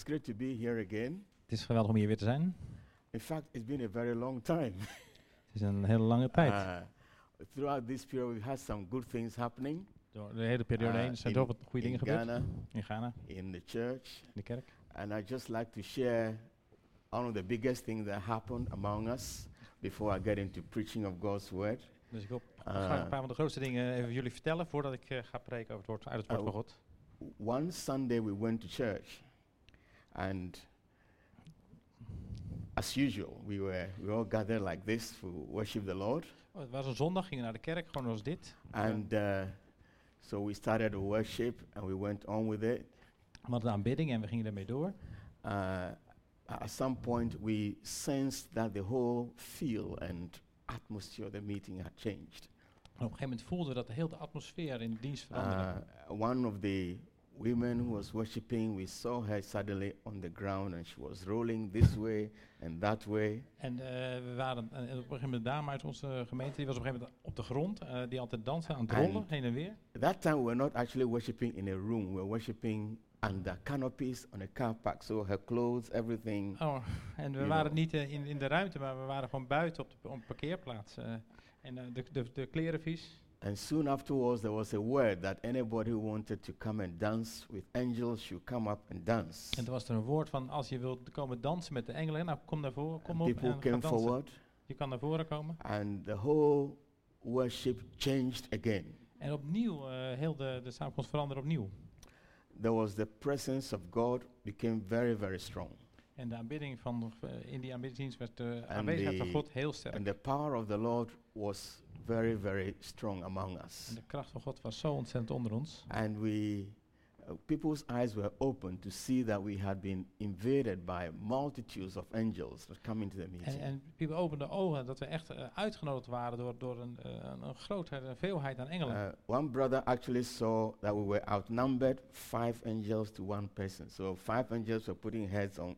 It's great to be here again. Het is geweldig om hier weer te zijn. In fact, it's been a very long time. Het is een hele lange tijd. Uh, throughout this period, we've had some good things happening Door de hele periode uh, heen zijn er heel wat goede in dingen gebeurd. Ghana, In Ghana, in the church, in de kerk. and I'd just like to share one of the biggest things that happened among us before I get into preaching of God's word. Dus ik wil Uh, graag een paar van de grootste dingen even jullie vertellen voordat ik eh, ga preken over het woord, uit het woord van God. One Sunday, we went to church, and as usual, we were we all gathered like this to worship the Lord. Oh, het was een zondag, gingen naar de kerk, gewoon als dit. And uh, so we started the worship and we went on with it. We hadden de aanbidding en we gingen ermee door. Uh, at some point, we sensed that the whole feel and atmosphere of the meeting had changed. En op een gegeven moment voelden we dat de hele atmosfeer in de dienst veranderde. Uh, one of the women who was worshiping, we saw her suddenly on the ground and she was rolling this way and that way. En eh, we waren eh, op een gegeven moment een dame uit onze gemeente, die was op een gegeven moment op de grond, eh, die altijd dansen, aan het En- rollen, heen en weer. At that time, we were not actually worshiping in a room, we were worshiping under canopies on a car park. So her clothes, everything. Oh, en we waren know. niet in, in de ruimte, maar we waren gewoon buiten op de, op parkeerplaats. en de, de, de kleren vies. And soon afterwards, there was a word that anybody who wanted to come and dance with angels should come up and dance. En toen was er een woord van, als je wilt komen dansen met de engelen, nou kom naar voren, kom And op people en came dansen. forward, Je kan naar voren komen. and the whole worship changed again. En opnieuw, eh, heel de, de samenkomst veranderde opnieuw. There was the presence of God became very, very strong, En de aanbidding van, eh, in die aanbiddingsdienst werd de En aanwezigheid van God heel sterk. and the power of the Lord was very, very strong among En us. de kracht van God was zo ontzettend onder ons. And we, uh, people's eyes were open to see that we had been invaded by multitudes of angels that come into the En, meeting. en people openden de ogen dat we echt eh, uitgenodigd waren door, door een, eh, een, een grootheid, een veelheid aan engelen. Uh, one brother actually saw that we were outnumbered five angels to one person. So five angels were putting heads on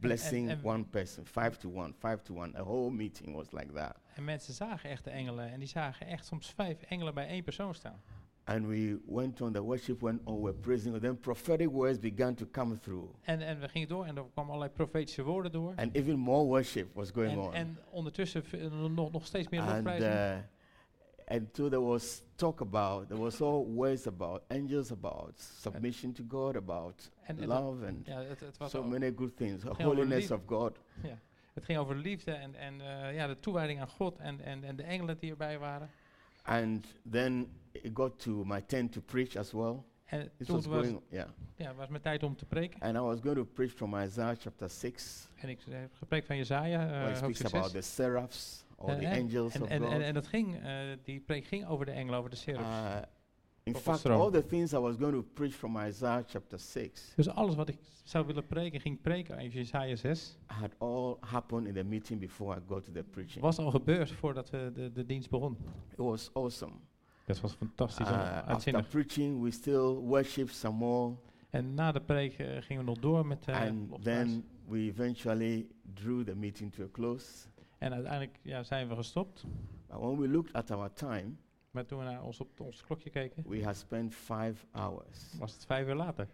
blessing and- one person, five to one, five to one. A whole meeting was like that. En mensen zagen echt de engelen en die zagen echt soms vijf engelen bij één persoon staan. And we went on, the worship went on, we're praising. God. Then prophetic words began to come through. En, en we gingen door en er kwamen allerlei profetische woorden door. And even more worship was going En, on. en ondertussen v- nog, nog steeds meer and, lofprijzing. uh, and so there was talk about, there was all words about angels, about submission to God, about En- en love, and ja, het, het, was so many good things. Holiness of God. ja, het ging over liefde en, en eh, ja, de toewijding aan God en, en, en de engelen die erbij waren. And then it got to my turn to preach as well. En toen was was, going, yeah. ja, was mijn tijd om te preken. And I was going to preach from Isaiah chapter 6, En ik heb gepreekt van where uh, it speaks hoofdstuk about 6. the seraphs or Eh, the en- angels en, of en, God. en, en dat ging, eh, die preek ging over de engelen, over de seraphs. Uh, in fact, all the things I was going to preach from Isaiah chapter 6 dus alles wat ik zou willen preken, ging preken uit Jezaja 6. had all happened in the meeting before I got to the preaching. Was al gebeurd voordat we de, de dienst begon. It was awesome. Dat was fantastisch, Uh, after preaching, we still worship some more, En na de preek eh, gingen we nog door met eh and then we eventually drew the meeting to a close. En uiteindelijk ja, zijn we gestopt. But when we looked at our time, Maar toen we naar ons op ons klokje keken, we had spent five hours, was het vijf uur later.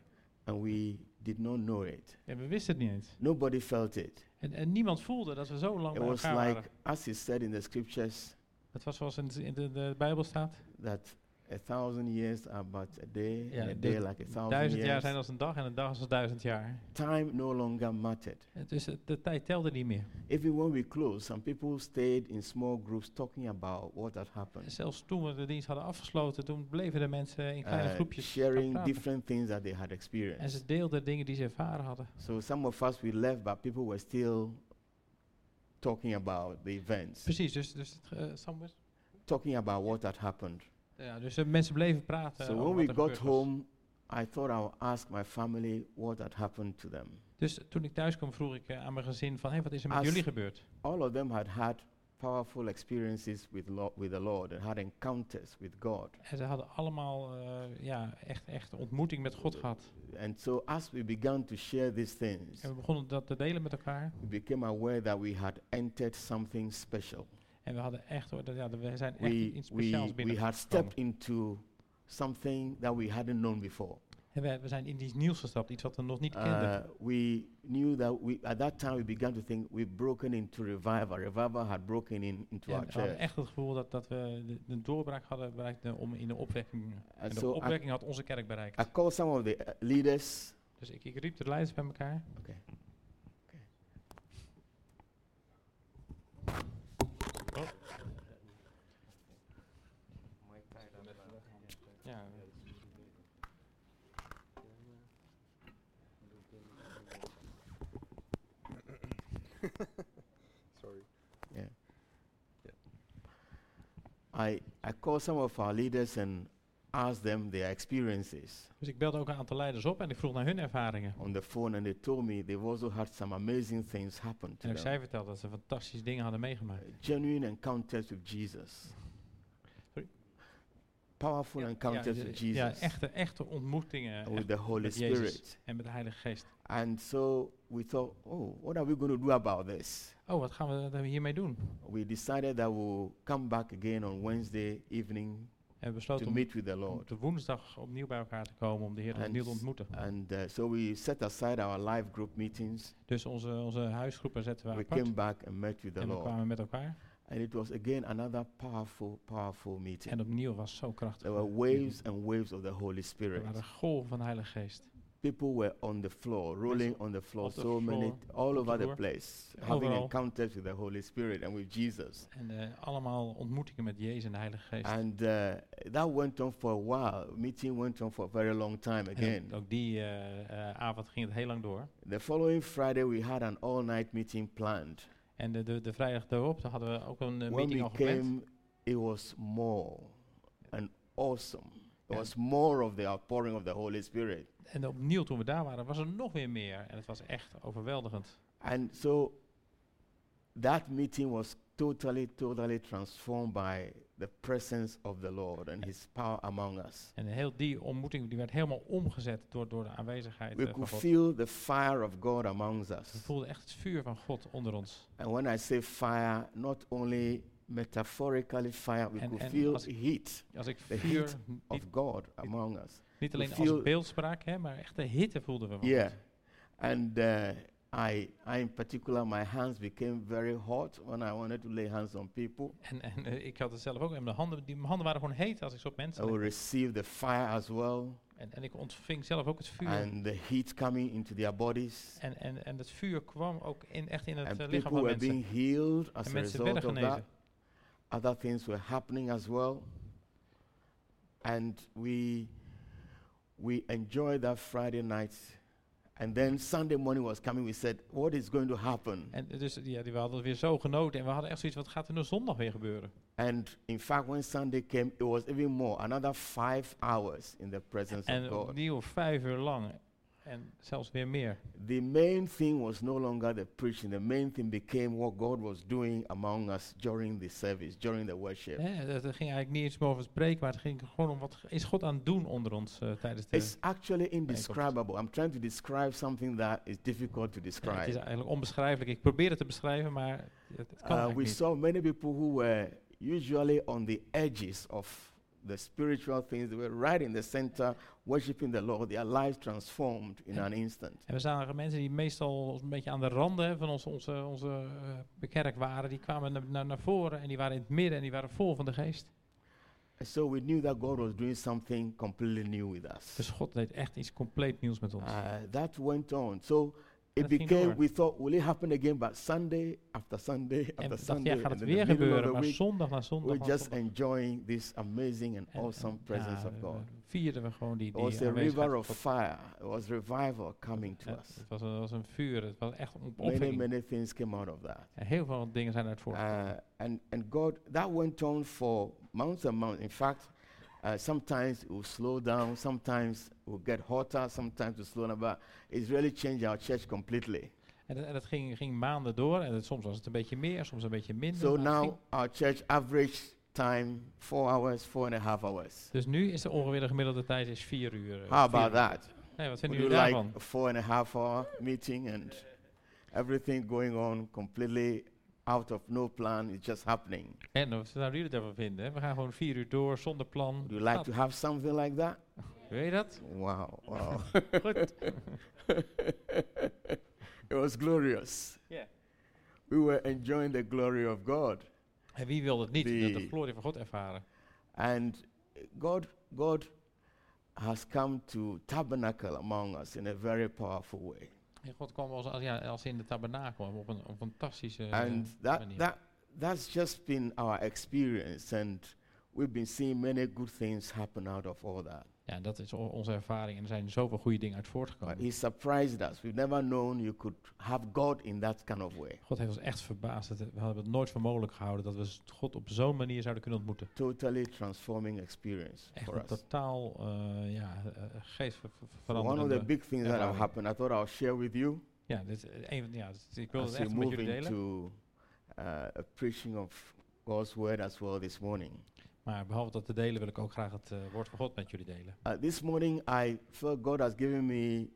and we did not know it. En we wisten het niet eens. Nobody felt it. En, en niemand voelde dat we zo lang It bij was elkaar like, waren. as is said in the scriptures, Het was zoals in de, in de, de Bijbel staat. that a thousand years are but a day, Ja, and a day like a thousand Duizend jaar years. zijn als een dag en een dag is als duizend jaar. Time no longer mattered. Dus de tijd telde niet meer. Even when we closed, some people stayed in small groups talking about what had happened. Zelfs toen we de dienst hadden afgesloten, toen bleven de mensen in kleine uh, groepjes sharing different things that they had En experienced. ze deelden dingen die ze ervaren hadden. So some of us we left, but people were still talking about the events, Precies, dus, dus, het, eh, Samuel? talking about what had happened. Ja, dus de mensen bleven praten. so when we got home, I thought I would ask my family what had happened to them. Dus toen ik thuis kwam, vroeg ik eh, aan mijn gezin van, hé, wat is er met Als- jullie gebeurd? All of them had had powerful experiences with, with the Lord and had encounters with God. En ze hadden allemaal eh, ja, echt, echt ontmoeting met God gehad. And so as we began to share these things, En we begonnen dat te delen met elkaar. we became aware that we had entered something special. En we hadden echt, hoor, dat, ja, we zijn echt We, iets speciaals we, binnen. we had stepped into something that we hadn't known before. En we, we zijn in iets nieuws gestapt, iets wat we nog niet kenden. Uh, we knew that we, at that time we began to think we've broken into revival. Revival had broken in, into En our we hadden church. echt het gevoel dat, dat we de, de doorbraak hadden bereikt om in de opwekking. En And de so I, opwekking had onze kerk bereikt. I called some of the uh, leaders. Dus ik, ik riep de leiders bij elkaar. Okay. Ja, Sorry. Yeah. I, I called some of our leaders and asked them their experiences dus ik belde ook een aantal leiders op en ik vroeg naar hun ervaringen. on the phone, and they told me they've also had some amazing things happen to En ook them. zij vertelde dat ze fantastische dingen hadden meegemaakt. Genuine encounters with Jesus. Sorry? Powerful encounters ja, with de- Jesus. ja, echte, echte ontmoetingen and with echt the Holy met Jezus Spirit. en met de Heilige Geest. And so we thought, oh, what are we going to do about this? Oh, wat gaan we, wat gaan we hiermee doen? We decided that we'll come back again on Wednesday evening En we besloten to om meet with the Lord. de woensdag opnieuw bij elkaar te komen om de Heer And opnieuw te ontmoeten. And uh, so we set aside our live group meetings. Dus onze, onze huisgroepen zetten we We apart came back and met with the en we Lord. kwamen met elkaar. And it was again another powerful, powerful meeting. En opnieuw was het zo krachtig. There were waves and waves of the Holy Er Spirit. waren golven van de Heilige Geest. People were on the floor, rolling on the floor, so many, vloer, all over the place, having encounters with the Holy Spirit and with Jesus. En eh, allemaal ontmoetingen met Jezus en de Heilige Geest. And uh, that went on for a while. Meeting went on for a very long time En again. ook die eh, avond ging het heel lang door. The following Friday, we had an all-night meeting planned. En de, de, de vrijdag daarop dan hadden we ook een eh, when meeting we al gepland. came, it was more and awesome. It was more of the outpouring of the Holy Spirit. En opnieuw toen we daar waren was er nog weer meer. En het was echt overweldigend. And so that meeting was totally, totally transformed by the presence of the Lord and His power among us. En heel die ontmoeting die werd helemaal omgezet door, door de aanwezigheid We eh, van could God. feel the fire of God amongst We us. voelden echt het vuur van God onder ons. And when I say fire, not only metaphorically fire, we And- could and feel als- heat Als ik The vuur, heat niet, of God among us. Niet alleen als beeldspraak, hè, maar echt de hitte voelden we van Yeah. And uh, I, I, in particular, my hands became very hot when I wanted to lay hands on people. En, en eh, ik had het zelf ook. En mijn handen, die, mijn handen waren gewoon heet als ik zo op mensen I would receive the fire as well, En, en ik ontving zelf ook het vuur. and the heat coming into their bodies. En, en, en het vuur kwam ook in, echt in het And eh, lichaam van were mensen. being healed as En a mensen result werden of that. genezen. Other things were happening as well. And we, we enjoyed that Friday night. And then Sunday morning was coming. We said, What is going to happen? En dus ja, die, we hadden weer zo genoten. En we hadden echt zoiets, wat gaat er nu zondag weer gebeuren? And in fact, when Sunday came, it was even more another five hours in the presence En of God. opnieuw vijf uur lang. En zelfs weer meer. The main thing was no longer the preaching, the main thing became what God was doing among us during the service, during the worship. Hè, het, ging eigenlijk niet eens meer over het spreken, maar het ging gewoon om wat is God aan het doen onder ons eh, tijdens de. It's actually indescribable. I'm trying to describe something that is difficult to Ja, het is describe. eigenlijk onbeschrijfelijk. Ik probeer het te beschrijven, maar het, het kan Uh, we niet. saw many people who were usually on the edges of the spiritual things. They were right in the center, worshiping the Lord. Their lives transformed in an instant. En we zagen mensen die meestal een beetje aan de randen van onze, onze, onze eh, kerk waren. Die kwamen naar, naar, naar voren en die waren in het midden en die waren vol van de geest. And so we knew that God was doing something completely new with us. Dus God deed echt iets compleet nieuws met ons. Uh, that went on. So it became, we thought, will it happen again? But Sunday after Sunday after dachten, Sunday, ja, gaat and het weer gebeuren, maar week, zondag na zondag we're just zondag. enjoying this amazing and En- awesome en, presence ja, of God. we vierden we gewoon die, It was a river of fire. It was revival coming to us. het, was een, was een vuur, het was echt een Many, many things came out of that. En heel veel dingen zijn uit. Uh, and, and God, that went on for months and months. In fact, uh, sometimes it will slow down, sometimes will get hotter, sometimes will slow down. But it's really changed our church completely. En, en dat ging, ging maanden door. En het- soms was het een beetje meer, soms een beetje minder. So now our church average time four hours, four and a half hours. dus nu is de ongeveer de gemiddelde tijd is vier uur. eh, How about uur. that? Nee, Would wat vinden jullie like daarvan? a four and a half hour meeting and everything going on completely out of no plan? It's just happening. En wat zouden jullie daarvan vinden? We gaan gewoon vier uur door zonder plan. Would you like to have something like that? Wil je dat? Wow, wow. Goed. it was glorious. Ja. We were enjoying the glory of God. En wie wil het niet, de, de Die- glorie van God ervaren? And God, God has come to tabernacle among us in a very powerful way. En God kwam als, als, ja, als in de tabernakel op een, op een fantastische and that, manier. that, that's just been our experience. And we've been seeing many good things happen out of all that. Ja, dat is onze ervaring. En er zijn zoveel goede dingen uit voortgekomen. He surprised us. We've never known you could have God in that kind of way. God heeft ons echt verbaasd. We hebben het nooit voor mogelijk gehouden dat we God op zo'n manier zouden kunnen ontmoeten. Totally transforming experience Echt for us. totaal uh, ja, uh, geest one of the big things that have happened, I thought I'll share with you Ja, dit, een, van- ja dit- ik wil het echt met jullie delen. into uh, a preaching of God's word as well this morning. Maar behalve dat te delen wil ik ook graag het uh, woord van God met jullie delen. Uh, this morning, I felt God has given me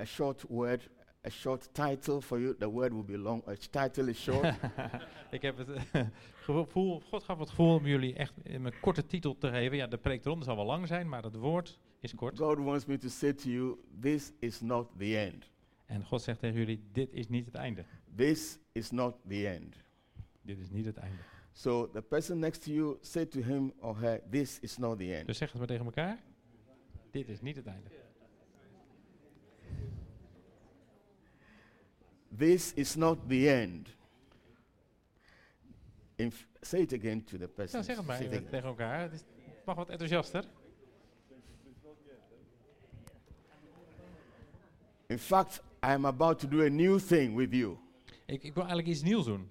a short word, a short title for you. The word will be long. A title is short. ik heb het eh, gevoel, God gaf het gevoel om jullie echt een korte titel te geven. Ja, de preekronde zal wel lang zijn, maar het woord is kort. God wants me to say to you, this is not the end. En God zegt tegen jullie, dit is niet het einde. This is not the end. Dit is niet het einde. So the person next to you, say to him or her, this is not the end. Dus zeg het maar tegen elkaar. Dit is niet het einde. This is not the end. Inf- say it again to the person. Ja, zeg het maar tegen elkaar. Het is, mag wat enthousiaster. In fact, I am about to do a new thing with you. Ik, ik wil eigenlijk iets nieuws doen.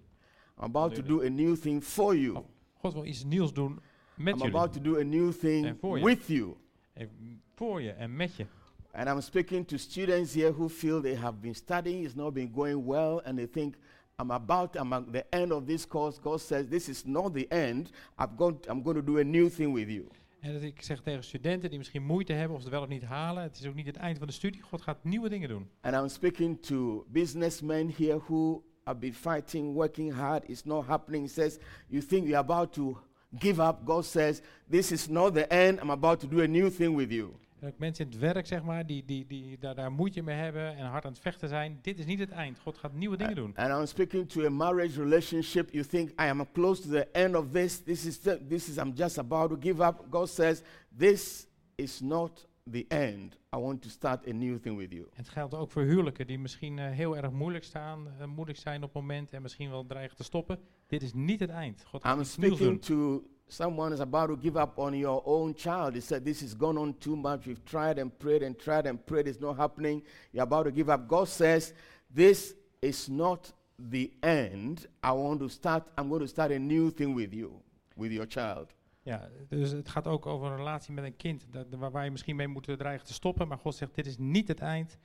I'm about to do a new thing for you. God wil iets nieuws doen met I'm jullie. about to do a new thing En voor je. with you. En voor je en met je. And I'm speaking to students here who feel they have been studying, it's not been going well, and they think, I'm about, I'm at the end of this course. God says, This is not the end. I've got, I'm going to do a new thing with you. En dat ik zeg tegen studenten die misschien moeite hebben of het wel of niet halen. Het is ook niet het eind van de studie. God gaat nieuwe dingen doen. And I'm speaking to businessmen here who have been fighting, working hard. It's not happening. He says, You think you're about to give up. God says, This is not the end. I'm about to do a new thing with you. En ook mensen in het werk, zeg maar, die, die, die daar, daar moeite mee hebben en hard aan het vechten zijn. Dit is niet het eind. God gaat nieuwe dingen doen. And I'm speaking to a marriage relationship. You think I am close to the end of this. This is the, this is I'm just about to give up. God says, "This is not the end. I want to start a new thing with you." En het geldt ook voor huwelijken die misschien eh, heel erg moeilijk staan, eh, moeilijk zijn op het moment en misschien wel dreigen te stoppen. Dit is niet het eind. God I'm speaking to someone is about to give up on your own child. He said, "This has gone on too much. We've tried and prayed and tried and prayed. It's not happening. You're about to give up." God says, "This is not the end. I want to start. I'm going to start a new thing with you, with your child." Ja, dus het gaat ook over een relatie met een kind dat, waar, waar je misschien mee moet dreigen te stoppen. Maar God zegt, dit is niet het eind.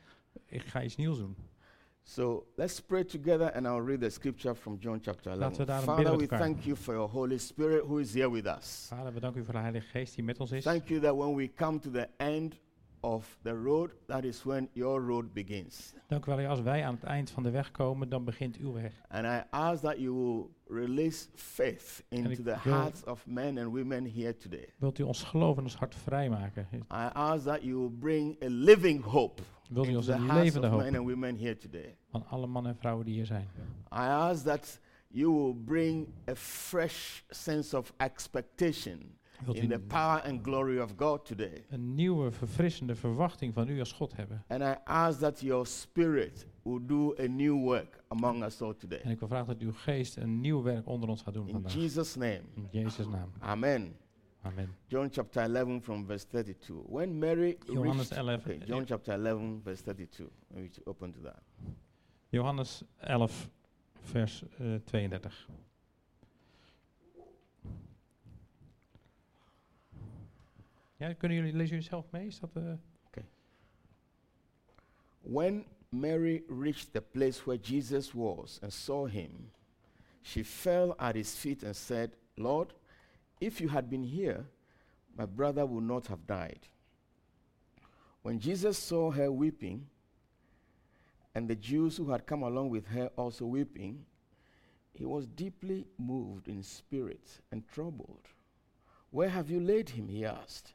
Ik ga iets nieuws doen. So let's pray together and I'll read the scripture from John chapter 11. Laten we daarom Father, we thank you for your Holy Spirit who is here with us. Vader, we danken u voor de Heilige Geest die met ons is. Thank you that when we come to the end of the road, that is when your road begins. Dank u wel, als wij aan het eind van de weg komen, dan begint uw weg. And I ask that you will release faith into the hearts of men and women here today. Wilt u ons geloof en ons hart vrijmaken? I ask that you will bring a living hope Wilt u ons een levende hoop men and women here today. van alle mannen en vrouwen die hier zijn? I ask that you will bring a fresh sense of expectation Wilt in the power and glory of God today. een nieuwe, verfrissende verwachting van u als God hebben? And I ask that your spirit will do a new work among us all today. En ik wil vragen dat uw geest een nieuw werk onder ons gaat doen In vandaag. Jesus' name. In Jezus' naam. Amen. Amen. John chapter 11 from verse 32. When Mary Johannes reached, 11. okay, John chapter 11 verse 32. Maybe to open to that. Johannes 11, vers eh, 32. Ja, kunnen jullie, lezen jullie zelf mee? Is dat, eh, When Mary reached the place where Jesus was and saw him, she fell at his feet and said, Lord, if you had been here, my brother would not have died. When Jesus saw her weeping, and the Jews who had come along with her also weeping, he was deeply moved in spirit and troubled. Where have you laid him? he asked.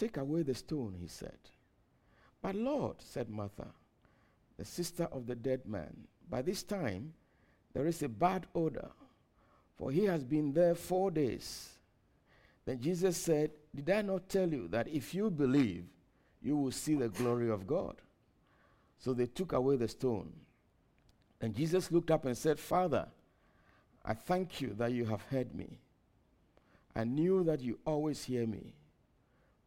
Take away the stone, he said. But Lord, said Martha, the sister of the dead man, by this time there is a bad odor, for he has been there four days. Then Jesus said, Did I not tell you that if you believe, you will see the glory of God? So they took away the stone. And Jesus looked up and said, Father, I thank you that you have heard me. I knew that you always hear me.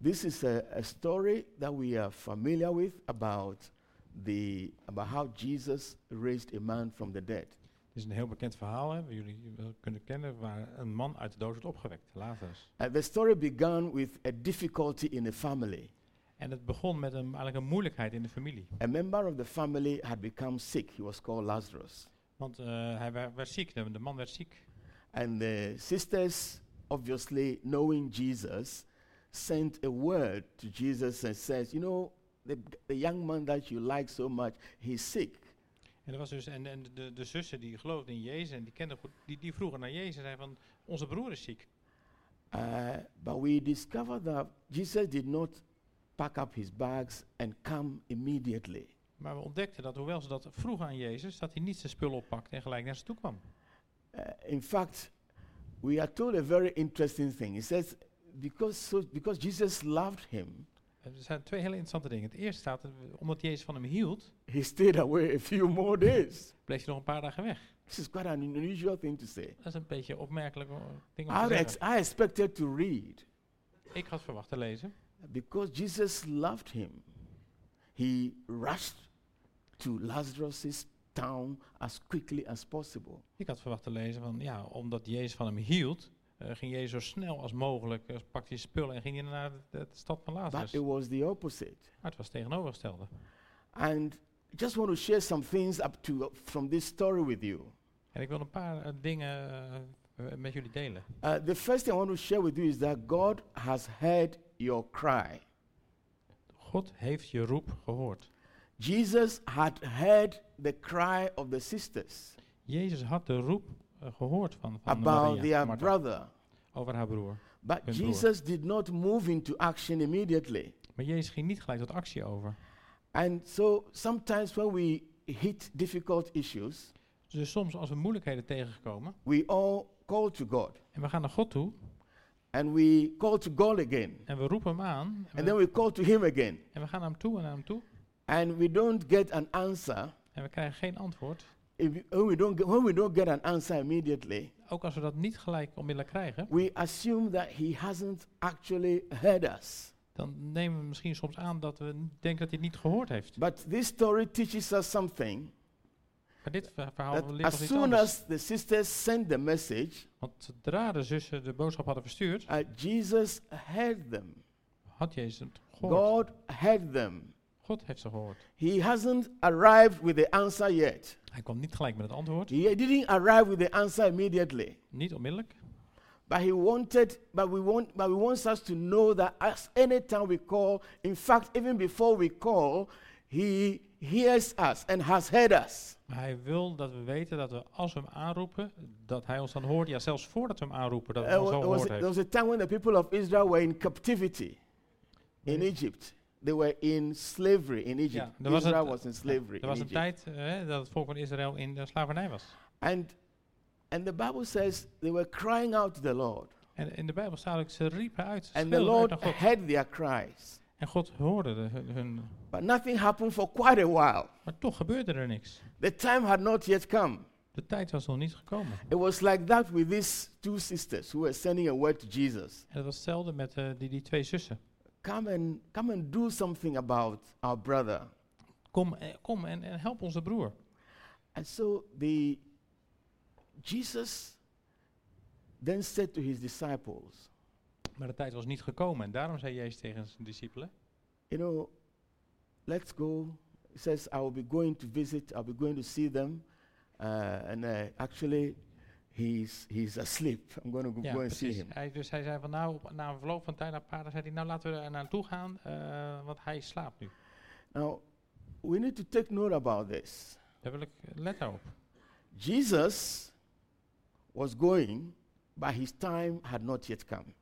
This is a, a story that we are familiar with about, the, about how Jesus raised a man from the dead. Het is een heel bekend verhaal, hè, jullie wel kunnen kennen, waar een man uit de dood wordt opgewekt, Lazarus. Uh, the story began with a difficulty in the family. En het begon met een, eigenlijk een moeilijkheid in de familie. A member of the family had become sick. He was called Lazarus. Want eh, hij werd, werd ziek, de, de man werd ziek. And the sisters, obviously knowing Jesus, sent a word to Jesus and says, You know, the, the young man that you like so much, he's sick. En, er was dus, en, en de, de zussen die geloofden in Jezus en die kenden goed, die, die vroegen naar Jezus en zeiden van, onze broer is ziek. Uh, but we discovered that Jesus did not pack up his bags and come immediately. Maar we ontdekten dat hoewel ze dat vroegen aan Jezus, dat hij niet zijn spullen oppakte en gelijk naar ze toe kwam. Uh, in fact, we are told a very interesting thing. He says, because, so, because Jesus loved him, Er zijn twee hele interessante dingen. Het eerste staat, omdat Jezus van hem hield, he stayed away a few more days. bleef hij nog een paar dagen weg. This is quite an unusual thing to say. Dat is een beetje opmerkelijk ding om I, te ex- zeggen. I expected to read. Ik had verwacht te lezen. Because Jesus loved him, he rushed to Lazarus' town as quickly as possible. Ik had verwacht te lezen van, ja, omdat Jezus van hem hield, eh, ging Jezus zo snel als mogelijk, eh, pakte hij spullen en ging hij naar de, de stad van Lazarus. But it was the opposite. Maar het was het tegenovergestelde. And just want to share some things up to from this story with you. En ik wil een paar eh, dingen met jullie delen. Uh, the first thing I want to share with you is that God has heard your cry. God heeft je roep gehoord. Jesus had heard the cry of the sisters Jezus had de roep gehoord van, van about Maria, their Martha, brother. over haar broer. But broer. Jesus did not move into action immediately. Maar Jezus ging niet gelijk tot actie over. And so sometimes when we hit difficult issues, Dus soms als we moeilijkheden tegenkomen we all call to God. en we gaan naar God toe And we call to God again. en we roepen hem aan en And we, then we call to Him again. en we gaan naar hem toe en naar hem toe And we don't get an answer. en we krijgen geen antwoord. If we, when, we don't get, when we don't get an answer immediately, Ook als we dat niet gelijk onmiddellijk krijgen, we assume that He hasn't actually heard us. dan nemen we misschien soms aan dat we denken dat hij het niet gehoord heeft. But this story teaches us something Maar dit ver- verhaal leert ons as iets soon anders. as the sisters sent the message, Want zodra de zussen de boodschap hadden verstuurd, uh, Jesus heard them. had Jezus het gehoord. God heard them. God heeft ze gehoord. He hasn't arrived with the answer yet. Hij kwam niet gelijk met het antwoord, He didn't arrive with the answer immediately. niet onmiddellijk. But he wanted, but we want, but we wants us to know that as any time we call, in fact, even before we call, he hears us and has heard us. Maar hij wil dat we weten dat we als we hem aanroepen, dat hij ons dan hoort. Ja, zelfs voordat we hem aanroepen, dat hij Uh, ons al was, gehoord there was a time when the people of Israel were in captivity in. Egypt. They were in slavery in Egypt. Ja, er was Israel was in slavery Er was in een Egypt. tijd eh, dat het volk van Israël in de slavernij was. And, and the Bible says they were crying out to the Lord. En in de Bijbel staat ook, ze riepen uit, And the uit Lord heard their cries. En God hoorde de, hun, hun- But nothing happened for quite a while. Maar toch gebeurde er niks. The time had not yet come. De tijd was nog niet gekomen. It was like that with these two sisters who were sending a word to Jesus. En dat was hetzelfde met eh, die, die twee zussen. Come and come and do something about our brother. Kom, eh, kom en, en help onze broer. And so the Jesus then said to his disciples, Maar de tijd was niet gekomen. En daarom zei Jezus tegen zijn discipelen. you know, let's go. He says, I will be going to visit, I'll be going to see them. Uh, and uh, actually, he's, he's asleep. I'm going to go, Ja, go and see him. Hij, dus hij zei van nou, op- na een verloop van tijd, na een paar dagen, zei hij, nou laten we er naartoe gaan, eh, want hij slaapt nu. Now, we need to take note about this. Daar wil ik, eh, let daarop. Jesus was going, but his time had not yet come.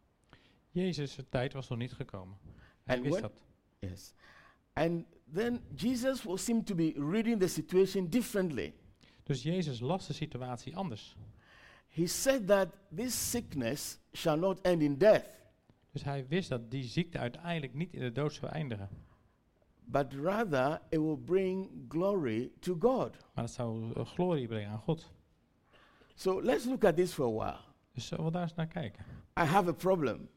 Jezus' tijd was nog niet gekomen. Hij And wist dat. Yes. And then Jesus will seem to be reading the situation differently. Dus Jezus las de situatie anders. He said that this sickness shall not end in death, Dus hij wist dat die ziekte uiteindelijk niet in de dood zou eindigen. but rather it will bring glory to God. Maar het zou eh, glorie brengen aan God. So let's look at this for a while. Dus zullen we daar eens naar kijken. I have a problem.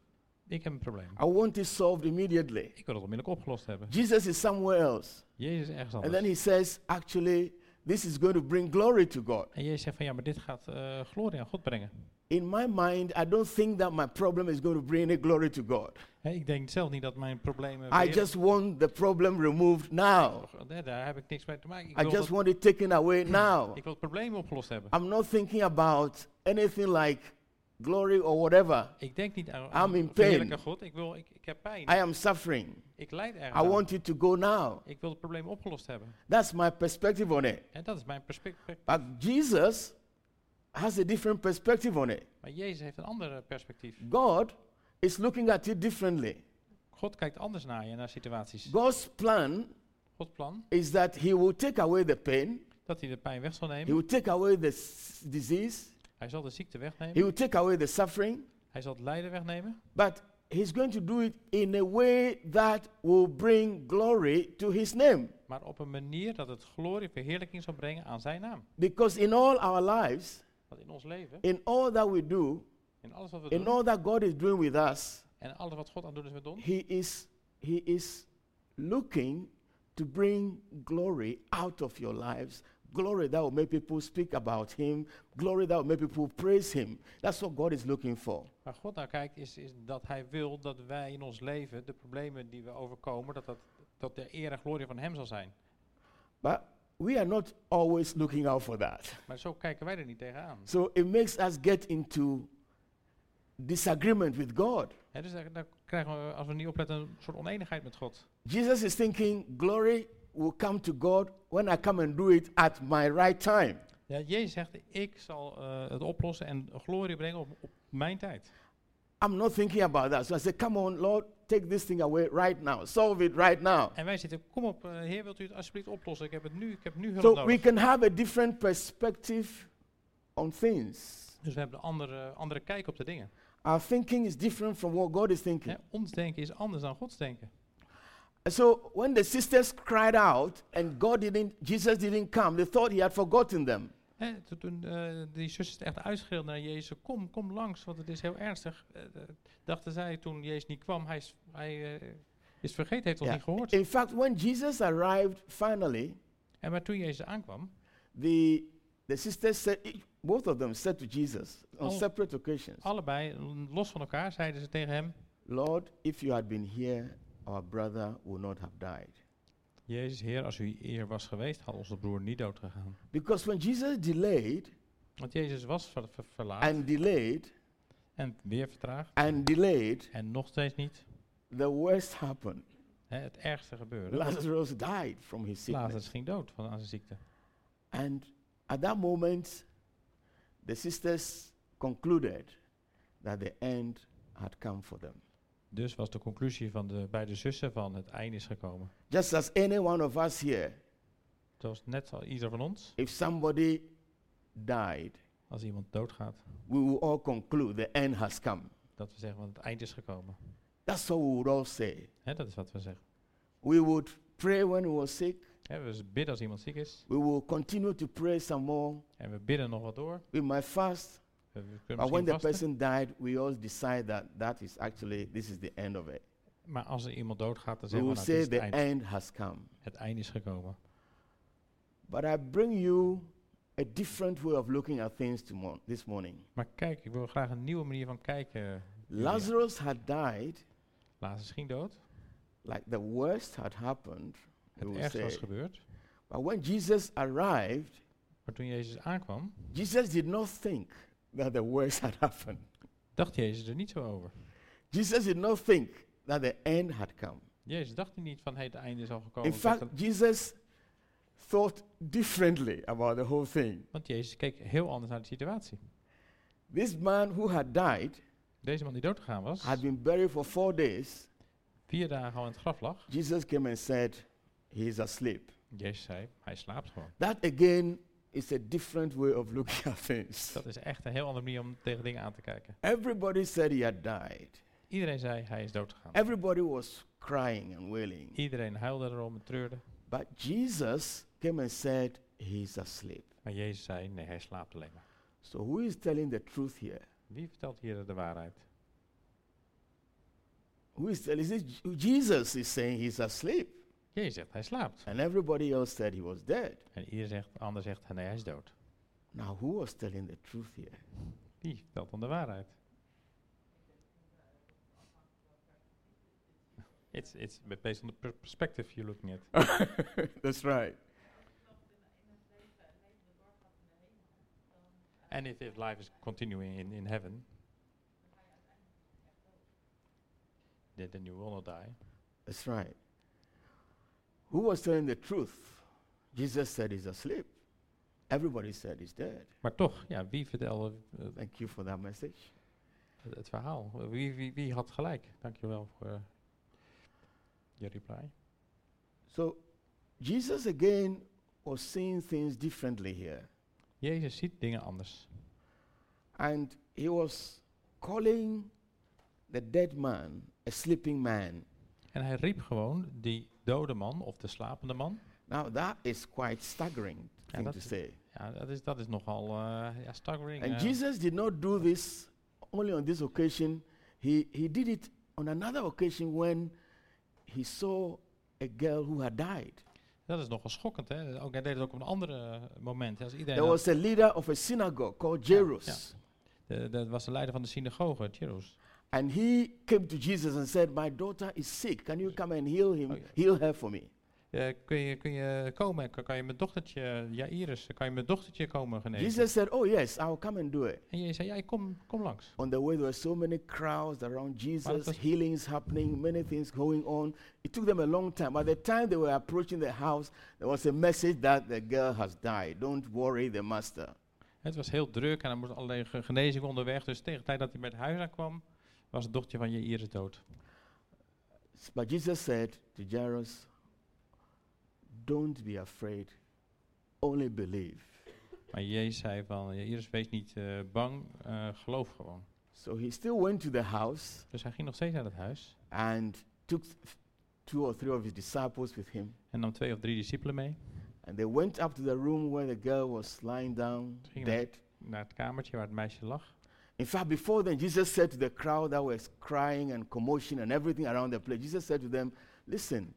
Ik heb een probleem. I want it solved immediately. Ik wil het onmiddellijk opgelost hebben. Jesus is somewhere else. Jezus is ergens And anders. then he says, actually, this is going to bring glory to God. En Jezus zegt van ja, maar dit gaat eh, glorie aan God brengen. In my mind, I don't think that my problem is going to bring any glory to God. Hè, ik denk zelf niet dat mijn problemen... I just want the problem removed now. Daar heb ik niks mee te maken. Ik I just want it taken away now. ik wil het probleem opgelost hebben. I'm not thinking about anything like glory or whatever. Ik denk niet aan, I'm in pain. God. Ik, wil, ik, ik heb pijn. I am suffering. Ik leid ergens I aan. want it to go now. Ik wil het probleem opgelost hebben. That's my perspective on it. En dat is mijn perspectief. But Jesus has a different perspective on it. Maar Jezus heeft een ander perspectief. God is looking at it differently. God kijkt anders naar je, naar situaties. God's plan Gods plan, is that He will take away the pain, dat hij de pijn weg zal He nemen. will take away the disease, Hij zal de ziekte He wegnemen. will take away the suffering, Hij zal het lijden wegnemen. but He's going to do it in a way that will bring glory to His name. Maar op een manier dat het glorie, verheerlijking zal brengen aan zijn naam. Because in all our lives, Want in ons leven, in all that we do, in alles wat we in doen, all that God is doing with us, en alles wat God aan het doen is met ons, He is He is looking to bring glory out of your lives. Glory that will make people speak about Him. Glory that will make people praise Him. That's what God is looking for. waar God naar kijkt, is, is dat hij wil dat wij in ons leven, de problemen die we overkomen, dat, dat, dat de eer en glorie van hem zal zijn. But we are not always looking out for that. Maar zo kijken wij er niet tegenaan. So it makes us get into disagreement with God. Hè, dus daar, daar krijgen we, als we niet opletten, een soort oneenigheid met God. Jesus is thinking glory will come to God when I come and do it at my right time. Ja, Jezus zegt, ik zal eh, het oplossen en glorie brengen op, op mijn tijd. I'm not thinking about that. So I say, come on, Lord, take this thing away right now. Solve it right now. En wij zitten, kom op, eh, Heer, wilt u het alsjeblieft oplossen? Ik heb het nu, ik heb nu hulp So we can have a different perspective on things. Dus we hebben een andere, andere kijk op de dingen. Our thinking is different from what God is thinking. Ons denken is anders dan Gods denken. And so when the sisters cried out and God didn't, Jesus didn't come, they thought he had forgotten them. To- toen eh, die zusters echt uitschreeuwden naar Jezus, kom, kom langs, want het is heel ernstig. Eh, dachten zij toen Jezus niet kwam, hij is, hij, eh, is vergeten, heeft ons Ja. niet gehoord. In fact, when Jesus arrived finally, En maar toen Jezus aankwam, the, the sisters said, both of them said to Jesus on Al- separate occasions, allebei, los van elkaar, zeiden ze tegen hem, Lord, if you had been here, our brother would not have died. Jezus, Heer, als u hier was geweest, had onze broer niet dood gegaan. Because when Jesus delayed Want Jezus was ver, ver- verlaat and delayed en weer vertraagd and delayed, en nog steeds niet. the worst happened. Hè, het ergste gebeurde. Lazarus died from his Lazarus sickness. ging dood van aan zijn ziekte. And at that moment, the sisters concluded that the end had come for them. Dus was de conclusie van de beide zussen van het einde is gekomen. Just as any one of us here, Zoals net als ieder van ons, if somebody died, als iemand doodgaat, we will all conclude the end has come. dat we zeggen van het eind is gekomen. That's what we would all say. Hè, dat is wat we zeggen. We would pray when we were sick. Hè, we bidden als iemand ziek is. We will continue to pray some more. En we bidden nog wat door. We might fast. But when the vasten. person died, we all decide that that is actually, this is the end of it. Maar als er iemand doodgaat, dan zeggen we, nou, say het the eind. end has come. Het einde is gekomen. But I bring you a different way of looking at things tomorrow, this morning. Maar kijk, ik wil graag een nieuwe manier van kijken. Lazarus had died, Lazarus ging dood. like the worst had happened. Het ergste was gebeurd. But when Jesus arrived, Maar toen Jezus aankwam, Jesus did not think that the worst had happened. dacht Jezus er niet zo over. Jesus did not think that the end had come. Jezus dacht hij niet van, hé, het einde is al gekomen. In fact, Jesus thought differently about the whole thing. want Jezus keek heel anders naar de situatie. This man who had died Deze man die doodgegaan was, had been buried for four days. vier dagen al in het graf lag. Jesus came and said, He is asleep. Jezus zei, hij slaapt gewoon. That again is a different way of looking at things. Dat is echt een heel andere manier om tegen dingen aan te kijken. Everybody said he had died. Iedereen zei, hij is doodgegaan. Everybody was crying and wailing. Iedereen huilde erom en treurde. But Jesus came and said, He's asleep. Maar Jezus zei, nee, hij slaapt alleen maar. So who is telling the truth here? Wie vertelt hier de waarheid? Who is telling? Is it Jesus is saying he's asleep, Jezus zegt, hij slaapt. and everybody else said he was dead. En ieder zegt, ander zegt, nee, hij is dood. Now, who was telling the truth here? Wie vertelt dan de waarheid? It's, it's based on the per- perspective you're looking at. That's right. And if, if life is continuing in, in heaven, then, then you will not die. That's right. Who was telling the truth? Jesus said he's asleep. Everybody said he's dead. Maar toch, ja, wie vertelde eh, Thank you for that message. het, het verhaal? Wie, wie, wie had gelijk? Dankjewel voor eh, je reply. So, Jesus again was seeing things differently here. Jezus ziet dingen anders. And he was calling the dead man a sleeping man. En hij riep gewoon die dode man of de slapende man. Now, that is quite staggering Ja, thing dat to is- say. Ja, dat is, dat is nogal eh ja, staggering. And. Jesus did not do this only on this occasion. He, he did it on another occasion when he saw a girl who had died. Dat is nogal schokkend, hè? Ook, hij deed het ook op een andere moment. Als iedereen There was a leader of a synagogue called Ja, Jairus. de- dat was de leider van de synagoge, Jairus. And he came to Jesus and said, My daughter is sick. Can you come and heal him, Oh, yeah. heal her for me? Eh, kun, je, kun je komen? en Kan, kan je mijn dochtertje, ja Iris, kan je mijn dochtertje komen genezen? Jesus said, Oh, yes, I'll come and do it. En Jezus zei, ja, kom, kom langs. On the way, there were so many crowds around Jesus, healings happening, many things going on. It took them a long time. By the time they were approaching the house, there was a message that the girl has died. Don't worry, the master. Het was heel druk en er moest allerlei ge- genezing onderweg. Dus tegen de tijd dat hij bij het huis aankwam, was het dochtertje van Jairus dood. But Jesus said to Jairus, Don't be afraid, only believe. Maar Jezus zei van, Jairus, wees niet eh, bang, eh, geloof gewoon. So he still went to the house Dus hij ging nog steeds naar het huis and took two or three of his disciples with him. en nam twee of drie discipelen mee. And they went up to the room where the girl was lying down, dead. Naar het kamertje waar het meisje lag. In fact, before then, Jesus said to the crowd that was crying and commotion and everything around the place, Jesus said to them, Listen,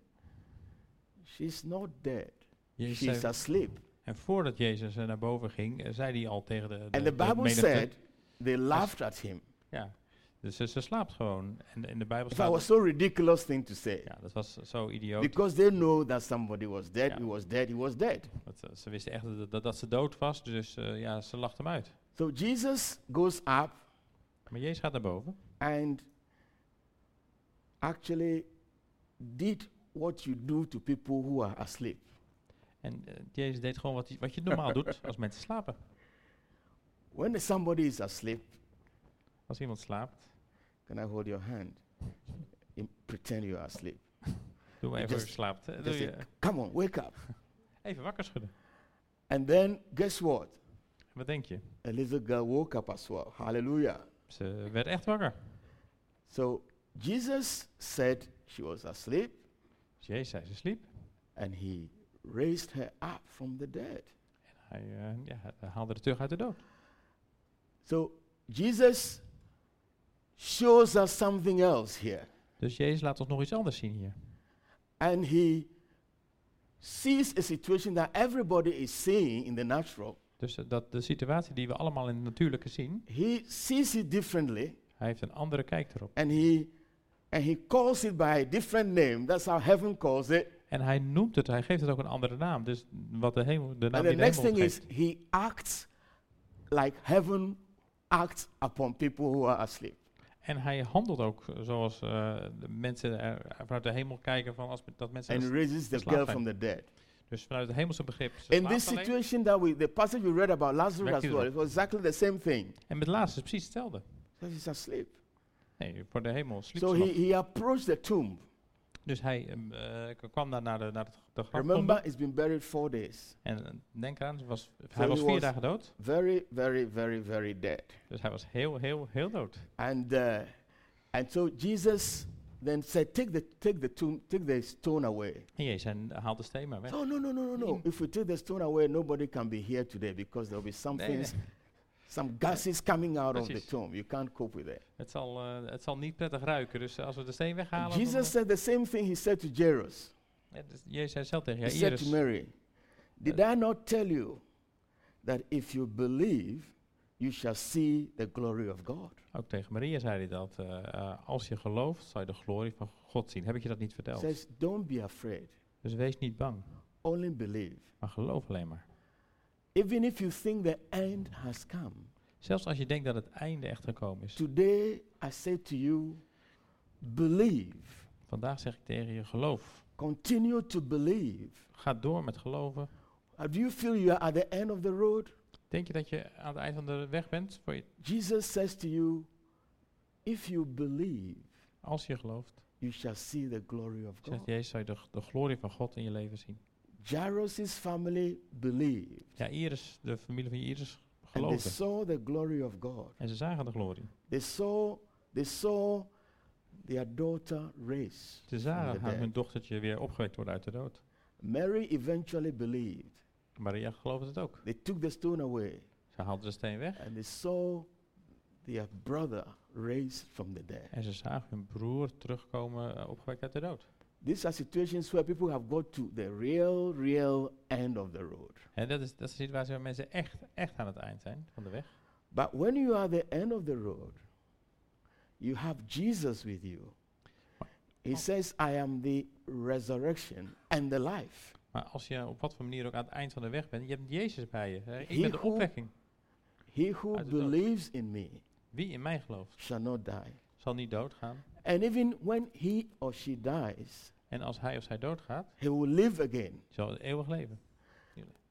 she's not dead. Jezus She's zei, asleep. en voordat Jezus naar boven ging, eh, zei hij al tegen de, de, And the de Bible menigte- said they laughed at him. Ja, dus ze, ze slaapt gewoon. En in de Bijbel staat... was so ridiculous thing to say. ja, dat was zo idioot. Because they know that somebody was dead, Ja. he was dead, he was dead. Dat, eh, ze wisten echt dat, dat, dat ze dood was, dus eh, ja, ze lacht hem uit. So Jesus goes up Maar Jezus gaat naar boven. and actually did what you do to people who are asleep. En eh, Jezus deed gewoon wat, wat je normaal doet als mensen slapen. When somebody is asleep, Als iemand slaapt, can I hold your hand? In- pretend you are asleep. doe maar even slaapt. doe je, come on, wake up. even wakker schudden. And then guess what? Wat denk je? A little girl woke up as well. Hallelujah. Ze werd echt wakker. So Jesus said she was asleep, Jezus zei ze sliep. and he raised her up from the dead. Hij, eh, ja, haalde haar terug uit de dood. So Jesus shows us something else here. Dus Jezus laat ons nog iets anders zien hier. And he sees a situation that everybody is seeing in the natural. Dus eh, dat de situatie die we allemaal in het natuurlijke zien, He sees it differently hij heeft een andere kijk erop. and he and he calls it by a different name. That's how heaven calls it. En hij noemt het, hij geeft het ook een andere naam. Dus wat de hemel, de naam And the next thing is he acts like heaven acts upon people who are asleep. En hij handelt ook eh, zoals eh, de mensen er vanuit de hemel kijken van als dat mensen... And raises the girl from the dead. Dus vanuit het hemelse begrip. In this alleen. situation that we the passage we read about Lazarus as well, it was exactly the same thing. En met laatste is precies hetzelfde. So he's asleep. Nee, voor de hemel sliep So he, he approached the tomb. Dus hij k- kwam daar naar de, naar het, de Remember, graftombe. it's been buried four days. En eh, denk eraan, ze was, So hij was vier was- dagen dood. Very, very, very, very dead. Dus hij was heel, heel, heel dood. And uh, and so Jesus then said, "Take the take the tomb, take the stone away." En Jezus en haalt de steen maar weg. So no, no, no, no, no. If we take the stone away, nobody can be here today because there'll be some Nee, things, nee. some gases coming out of the tomb. You can't cope with it. Het, zal, eh, het zal niet prettig ruiken. Dus als we de steen weghalen... Jesus eh, said the same thing he said to Jairus. ja, dus Jezus zei zelf tegen He said to Mary, "Did I not tell you that if you believe, you shall see the glory of God?" ook tegen Maria zei hij dat. eh, als je gelooft, zal je de glorie van God zien. Heb ik je dat niet verteld? says, "Don't be afraid. Dus wees niet bang, Only believe." maar geloof alleen maar. Even if you think the end has come, Zelfs als je denkt dat het einde echt gekomen is. today I say to you, believe. Vandaag zeg ik tegen je, geloof. Continue to believe. Ga door met geloven. Uh, Do you feel you are at the end of the road? Denk je dat je aan het eind van de weg bent? Voor je, Jesus says to you, if you believe, als je gelooft, you shall see the glory of zegt God. Jezus, zal je de, de glorie van God in je leven zien. Jairus' family believed, Ja, Iris, de familie van Iris, and they geloofde. saw the glory of God. En ze zagen de glorie. They saw, they saw their daughter raised. Ze zagen haar, hun dochtertje weer opgewekt worden uit de dood. Mary eventually believed. Maria geloofde het ook. They took the stone away, Ze haalden de steen weg and they saw their brother raised from the dead. en ze zagen hun broer terugkomen, eh, opgewekt uit de dood. These are situations where people have got to the real, real end of the road. En dat is, dat is situatie waar mensen echt, echt aan het eind zijn van de weg. But when you are the end of the road, you have Jesus with you. He Oh. says, I am the resurrection and the life. Maar als je op wat voor manier ook aan het eind van de weg bent, je hebt Jezus bij je. hè. Ik He ben de opwekking. He who de believes in me Wie in mij gelooft, shall not die. zal niet doodgaan. And even when he or she dies, En als hij of zij doodgaat, he will live again. zal eeuwig leven.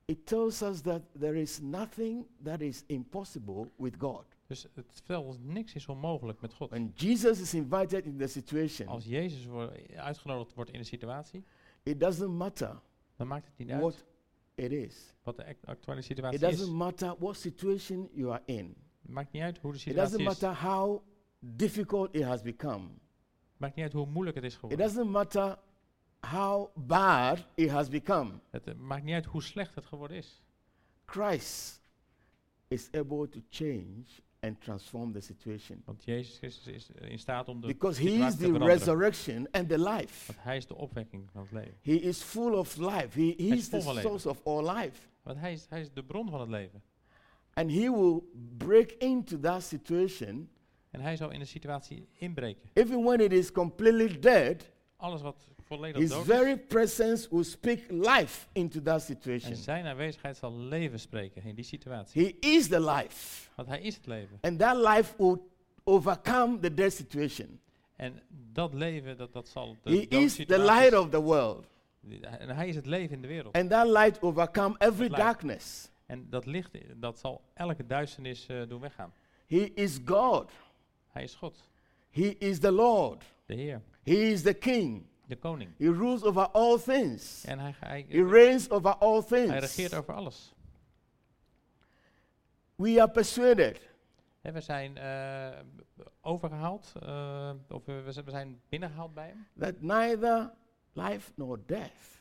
It tells us that there is nothing that is impossible with God. Dus het vertelt ons, niks is onmogelijk met God. When Jesus is invited in the situation, Als Jezus wo- uitgenodigd wordt in een situatie, it doesn't matter dan maakt het niet uit what it is. wat de ac- actuele It situatie is. doesn't matter what situation you are in. Het maakt niet uit hoe de It doesn't situatie is. matter how difficult it has become. Het maakt niet uit hoe moeilijk het is It geworden. doesn't matter how bad it has become. Het eh, maakt niet uit hoe slecht het geworden is. Christ is able to change and transform the situation. Want Jezus Christus is in staat om de Because he is the resurrection and the life. Want hij is de opwekking van het leven. He is full of life. He, he is is the source of all life. Want hij is, hij is de bron van het leven. And he will break into that situation En hij zal in de situatie inbreken. even when it is completely dead. Alles wat volledig His dood very is. presence will speak life into that En situation. zijn aanwezigheid zal leven spreken in die situatie. He is the life. Want hij is het leven. And that life will overcome the dead situation. En dat leven, dat, dat zal de He is the light of the world. En hij is het leven in de wereld. And that light overcome every light. darkness. En dat licht, dat zal elke duisternis eh, doen weggaan. He is God. Hij is God, He is the Lord. de Heer, He is the King. De koning. He rules over all things. En hij, hij, He reigns over all hij things. regeert over alles. We are persuaded Hè, we zijn eh, overgehaald, eh, of we, we zijn- binnengehaald bij hem. that neither life nor death,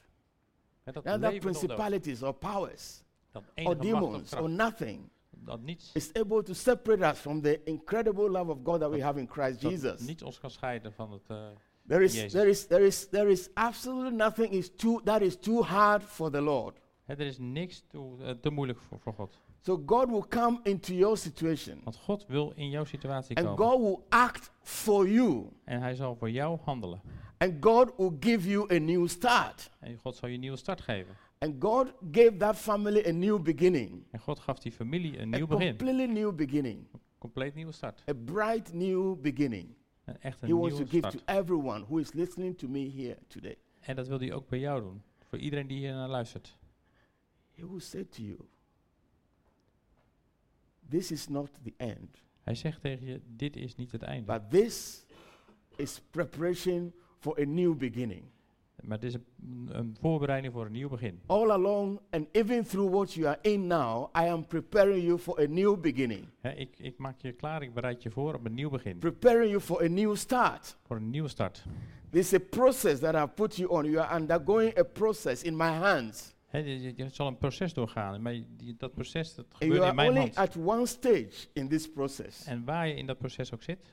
Hè, dat neither principalities or powers dat or of demons or nothing dat niets, is able to separate us from the incredible love of God that we have in Christ dat Jesus. niets ons kan scheiden van het... eh, There is, Jezus. there is, there is, there is absolutely nothing is too, that is too hard for the Lord. hè, er is niks toe, eh, te moeilijk voor, voor God. So God will come into your situation Want God wil in jouw situatie and komen. God will act for you En hij zal voor jou handelen. and God will give you a new start. En God zal je een nieuwe start geven. And God gave that family a new beginning, En God gaf die familie een a nieuw begin. completely new beginning, Compleet nieuwe start. a bright new beginning. Een echt He wants to give start. to everyone who is listening to me here today. En dat wil hij ook bij jou doen. Voor iedereen die hier naar luistert. He will say to you, This is not the end, Hij zegt tegen je, dit is niet het einde. but this is preparation for a new beginning. Maar dit is een, een voorbereiding voor een nieuw begin. All along and even through what you are in now, I am preparing you for a new beginning, ik, ik maak je klaar, ik bereid je voor op een nieuw begin. preparing you for a new start. Voor een nieuwe start. This is a process that I've put you on. You are undergoing a process in my hands. Hè, je, je- je zal een proces doorgaan. Maar die, dat proces dat gebeurt you in are mijn only hand. at one stage in this process. En waar je in dat proces ook zit.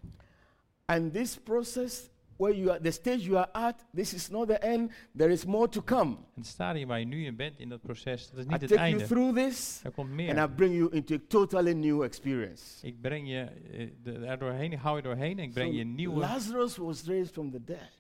And this process, where you are, the stage you are at, this is not the end. There is more to come. Het stadium waar je nu in bent in dat proces, dat is I niet het take you einde. through this, Er komt and. I bring you into a totally new experience. Ik breng je de- er doorheen, ik hou je doorheen en ik breng So je een nieuwe... Lazarus was raised from the dead.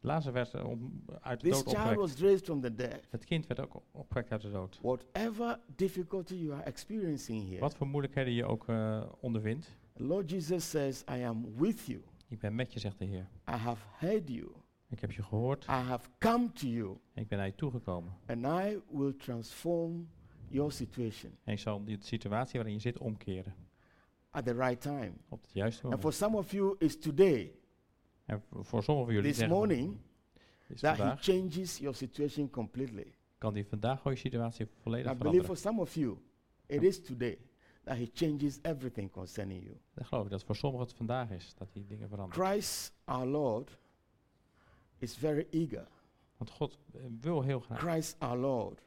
Lazarus werd eh, om, uit de This dood child opgewekt. was raised from the dead. Het kind werd ook opgewekt uit de dood. Whatever difficulty you are experiencing here, Wat voor moeilijkheden je ook eh, ondervindt. Lord Jesus says, I am with you. Ik ben met je, zegt de Heer. I have heard you. Ik heb je gehoord I have come to you, ik ben naar je toegekomen. and I will transform your situation En ik zal die situatie waarin je zit omkeren. at the right time. Op het juiste And moment. for some of you, it's today, En voor, sommigen van jullie this morning, is that He vandaag, changes your situation completely. kan die vandaag gewoon je situatie volledig I believe veranderen. for some of you, it is today that He changes everything concerning you. Dan geloof ik dat voor sommigen het vandaag is, dat die dingen veranderen. Christ, our Lord, is very eager. Want God eh, wil heel graag. Christ, our Lord,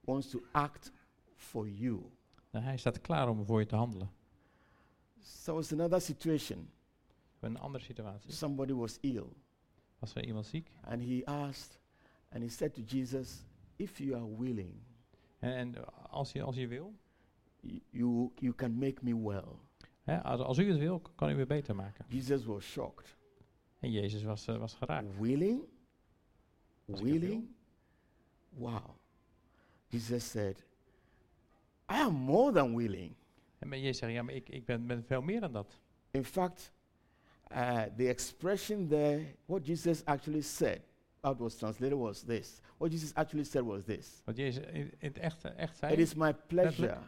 wants to act for you. En hij staat klaar om voor je te handelen. So it's another situation. Een andere situatie. Somebody was ill, Was er iemand ziek? and he asked, and he said to Jesus, If you are willing, En, en als, je, als je wil, you, you can make me well. hè, als, als u het wil, kan u weer beter maken. Jesus was shocked. En Jezus was, eh, was geraakt. Willing? Als Willing? Wow. Jesus said, I am more than willing. En Jezus zegt, ja, maar ik, ik ben, ben veel meer dan dat. In fact, uh, the expression there, what Jesus actually said, how was translated was this. What Jesus actually said was this Wat Jezus in, in het echt, echt zei. It is my pleasure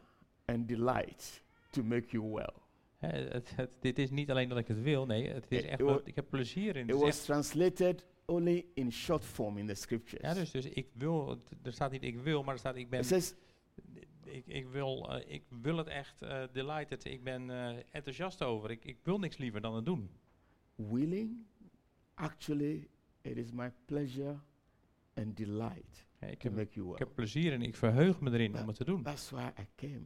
and delight to make you well. het, het, dit is niet alleen dat ik het wil, nee, het is It- echt wat, ik heb plezier in. It was echt- translated only in short form in the scriptures. ja, dus, dus ik wil, er staat niet ik wil, maar er staat ik ben, it says, ik, ik, wil, eh, ik wil het echt eh, delighted, ik ben eh, enthousiast over, ik, ik wil niks liever dan het doen. willing, actually, it is my pleasure and delight Hè, ik, to heb, make you ik well. heb plezier en ik verheug me erin om het te doen. That's why I came.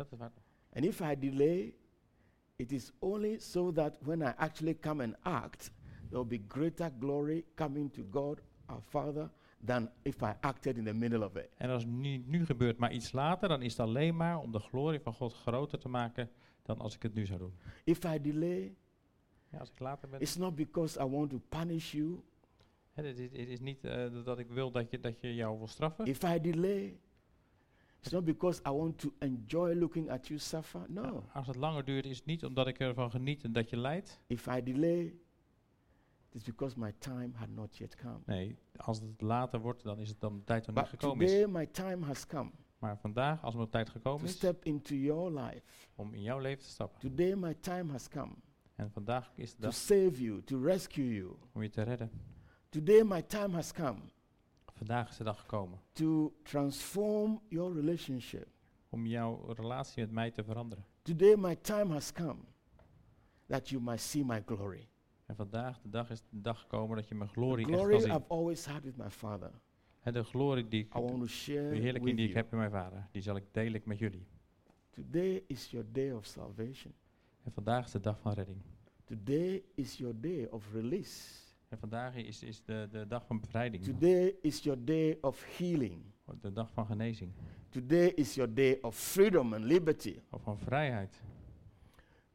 Dat is waar. And if I delay, it is only so that when I actually come and act, there will be greater glory coming to God, our Father, than if I acted in the middle of it. En als niet nu gebeurt, maar iets later, dan is het alleen maar om de glorie van God groter te maken dan als ik het nu zou doen. If I delay, Ja, als ik later ben. it's not because I want to punish you. Het, is, het is niet eh, dat ik wil dat je, dat je jou wil straffen. If I delay, it's not because I want to enjoy looking at you suffer. No. Ja, als het langer duurt, is het niet omdat ik ervan geniet en dat je lijdt. If I delay, it's because my time had not yet come. Nee, als het later wordt, dan is het dan de tijd nog niet gekomen is. today my time has come Maar vandaag, als mijn tijd to gekomen is, step into your life. om in jouw leven te stappen. Today my time has come En vandaag is de to dag save you, to rescue you. om je te redden. Today my time has come Vandaag is de dag gekomen to transform your relationship. om jouw relatie met mij te veranderen. Today my time has come that you might see my glory. En vandaag, de dag is de dag gekomen dat je mijn The glorie echt glory kan zien. I've always had with my Father. En de glorie die ik, de die ik heb in mijn vader, die zal ik delen met jullie. Today is your day of salvation. En vandaag is de dag van redding. Today is your day of release. En vandaag is, is de, de dag van bevrijding. Today is your day of healing. De dag van genezing. Today is your day of freedom and liberty. Of van vrijheid.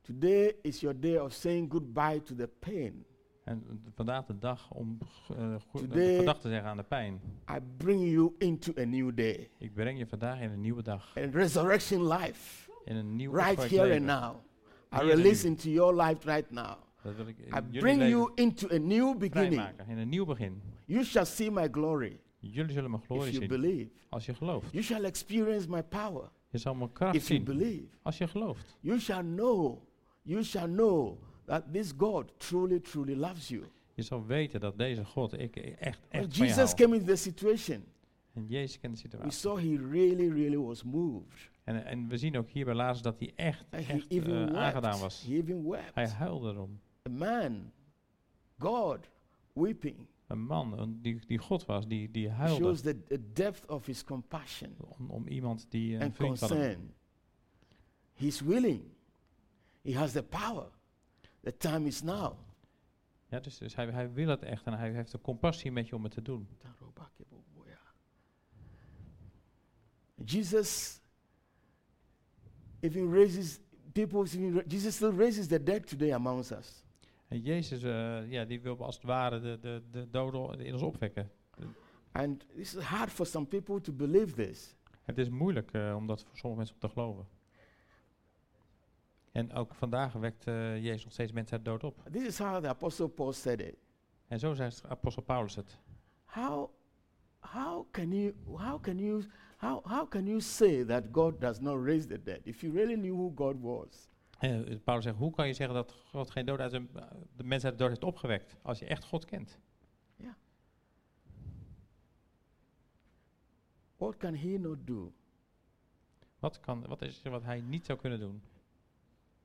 Today is your day of saying goodbye to the pain. En vandaag de dag om uh, Today- gedag te zeggen aan de pijn. I bring you into a new day, Ik breng je vandaag in een nieuwe dag. a resurrection life, In een nieuw right here and now. I release into your life right now. Dat wil ik I bring you into a new beginning. In een nieuw begin. You shall see my glory Jullie zullen mijn if glorie you zien. believe. Als je gelooft. You shall experience my power Je zal mijn kracht if you zien. believe. Als je gelooft. You shall know, you shall know that this God truly, truly loves you. Je zal weten dat deze God ik echt, When echt je Jesus came into the situation, En Jezus kent de we situatie. saw he really, really was moved. En, en we zien ook hier bij Lazarus dat hij echt, echt eh, aangedaan was. He even wept. Hij huilde erom. A man, God, weeping, Een man die, die God was, die, die huilde. shows the, the depth of his compassion Om, om iemand die een vriend concern. He's willing. He has the power. The time is now. Ja, dus, dus hij, hij wil het echt en hij heeft de compassie met je om het te doen. Jesus even raises people. even Jesus still raises the dead today amongst us. En Jezus, eh, ja, die wil als het ware de, de, de doden in ons opwekken. And is hard for some people to believe this. Het is moeilijk eh, om dat voor sommige mensen op te geloven. En ook vandaag wekt eh, Jezus nog steeds mensen uit de dood op. This is how the Apostle Paul said it. En zo zei apostel Paulus het. How, how can you, how can you, how, how can you say that God does not raise the dead if you really knew who God was? Paulus zegt, hoe kan je zeggen dat God geen dood uit de, de mensen uit de dood heeft opgewekt? Als je echt God kent. What can he not do? Wat, kan, wat is er wat hij niet zou kunnen doen?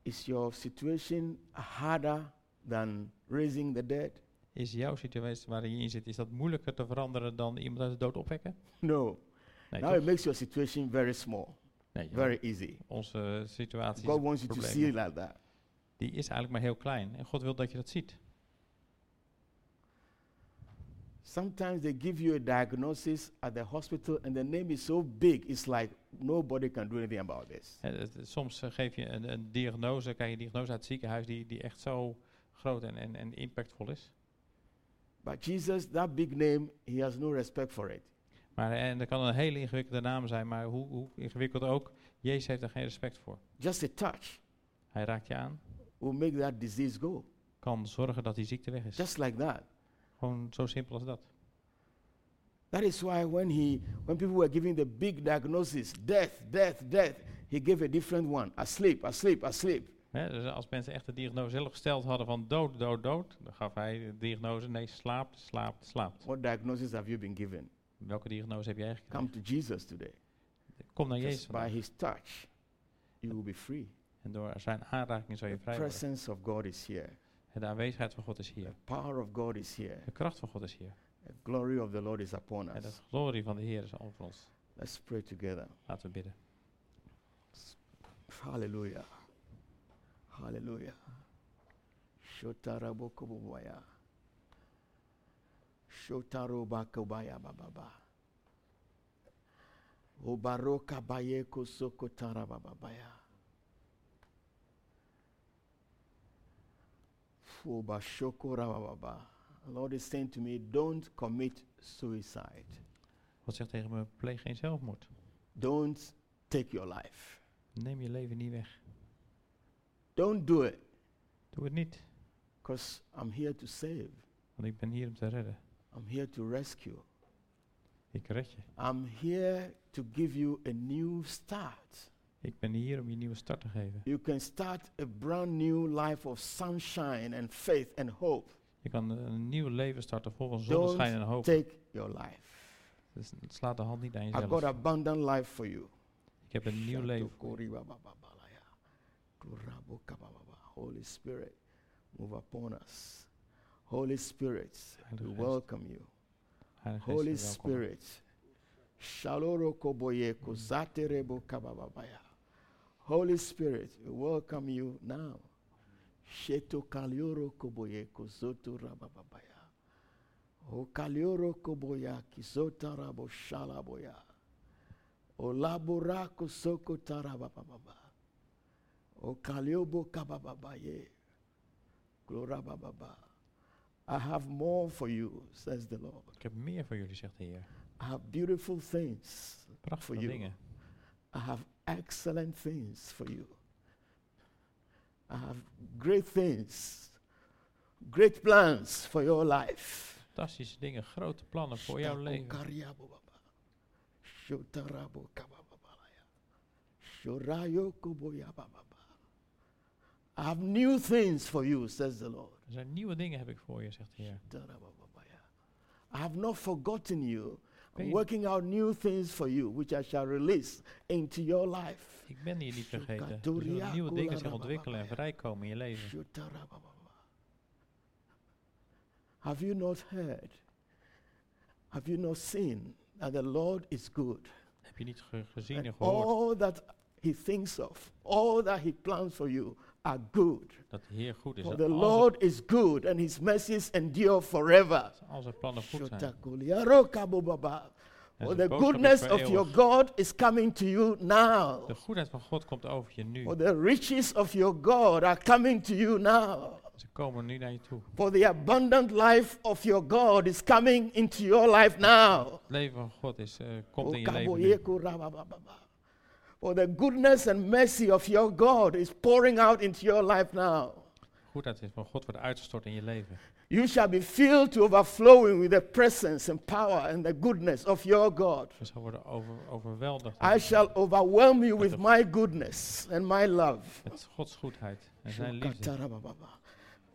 Is your situation harder than raising the dead? Is jouw situatie waarin je in zit, is dat moeilijker te veranderen dan iemand uit de dood opwekken? No. Nee, now toch? it makes your situation very small, nee very easy. Onze situatie God wants you to see it like that. die is eigenlijk maar heel klein. En God wil dat je dat ziet. Sometimes they give you a diagnosis at the hospital and the name is so big, it's like nobody can do anything about this. Soms eh, geef je een, een diagnose, krijg je een diagnose uit het ziekenhuis die, die echt zo groot en, en, en impactvol is. But Jesus, that big name, he has no respect for it. Maar en dat kan een hele ingewikkelde naam zijn, maar hoe, hoe ingewikkeld ook, Jezus heeft er geen respect voor. Just a touch Hij raakt je aan, will make that disease go. kan zorgen dat die ziekte weg is. Just like that. Gewoon zo simpel als dat. That is why when he when people were giving the big diagnosis, death, death, death, he gave a different one. Asleep, asleep, asleep. Dus als mensen echt de diagnose zelf gesteld hadden van dood, dood, dood, dan gaf hij de diagnose, nee, slaapt, slaapt, slaapt. What diagnosis have you been given? Welke diagnose heb jij Come gekregen? to Jesus today. Kom naar Jezus by his touch, you will be free. En door zijn aanraking zal je The vrij worden. presence of God is here. En de aanwezigheid van God is The hier. power of God is here. De kracht van God is hier. The glory of the Lord is upon En de us. glorie van de Heer is over ons. Let's pray together. Laten we bidden. Hallelujah. Hallelujah. Shotarabokobobaya. Shotarobakobaya bababa. Obaroka bayeko sokotara bababaya. Lord is saying to me, don't commit suicide. God zegt tegen me, pleeg geen zelfmoord. Don't take your life. Neem je leven niet weg. Don't do it. Doe het niet. Because I'm here to save. Want ik ben hier om te redden. I'm here to rescue. Ik red je. I'm here to give you a new start. Ik ben hier om je een nieuwe start te geven. You can start a brand new life of sunshine and faith and hope. Je kan een nieuw leven starten vol van zonneschijn en hoop. Take your life. Dus slaat de hand niet aan I've got jezelf. abundant life for you. Ik heb een nieuw leven. Holy Spirit, move upon us. Holy Spirit, we welcome you. Holy. Spirit. Holy Spirit, we welcome you now. Sheto kalioro koboyeko zoto rabababaya. O kalioro koboya kizota rabo shalaboya. O laborako soko tarabababa. O kaliobo kabababaye. Glorabababa. I have more for you, says the Lord. Ik heb meer voor jullie, zegt de Heer. I have beautiful things for Prachtige you. dingen. I have excellent things for you. I have great things, great plans for your life. Fantastische dingen, grote plannen voor jouw leven. I have new things for you, says the Lord. Er zijn nieuwe dingen heb ik voor je, zegt de Heer. I have not forgotten you. I'm working out new things for you, which I shall release into your life. Ik ben je niet vergeten. Er zullen nieuwe dingen zich ontwikkelen en vrijkomen in je leven. Have you not heard? Have you not seen that the Lord is good? Heb je niet ge- gezien en gehoord all that He thinks of, all that He plans for you are good. dat de Heer goed is? For Dat the Lord is good and His mercies endure forever. al zijn plannen goed zijn. For the goodness of your. God is coming to you now. De goedheid van God komt over je nu. For the riches of your God are coming to you now. Ze komen nu naar je toe. For the abundant life of your God is coming into your life now. Het leven van God is, eh, komt in je leven nu. For the goodness and mercy of your God is pouring out into your life now. Goedheid van God wordt uitgestort in je leven. You shall be filled to overflowing with the presence and power and the goodness of your God. Je zal worden over, overweldigd I shall overwhelm you with my goodness and my love. met Gods goedheid en zijn liefde.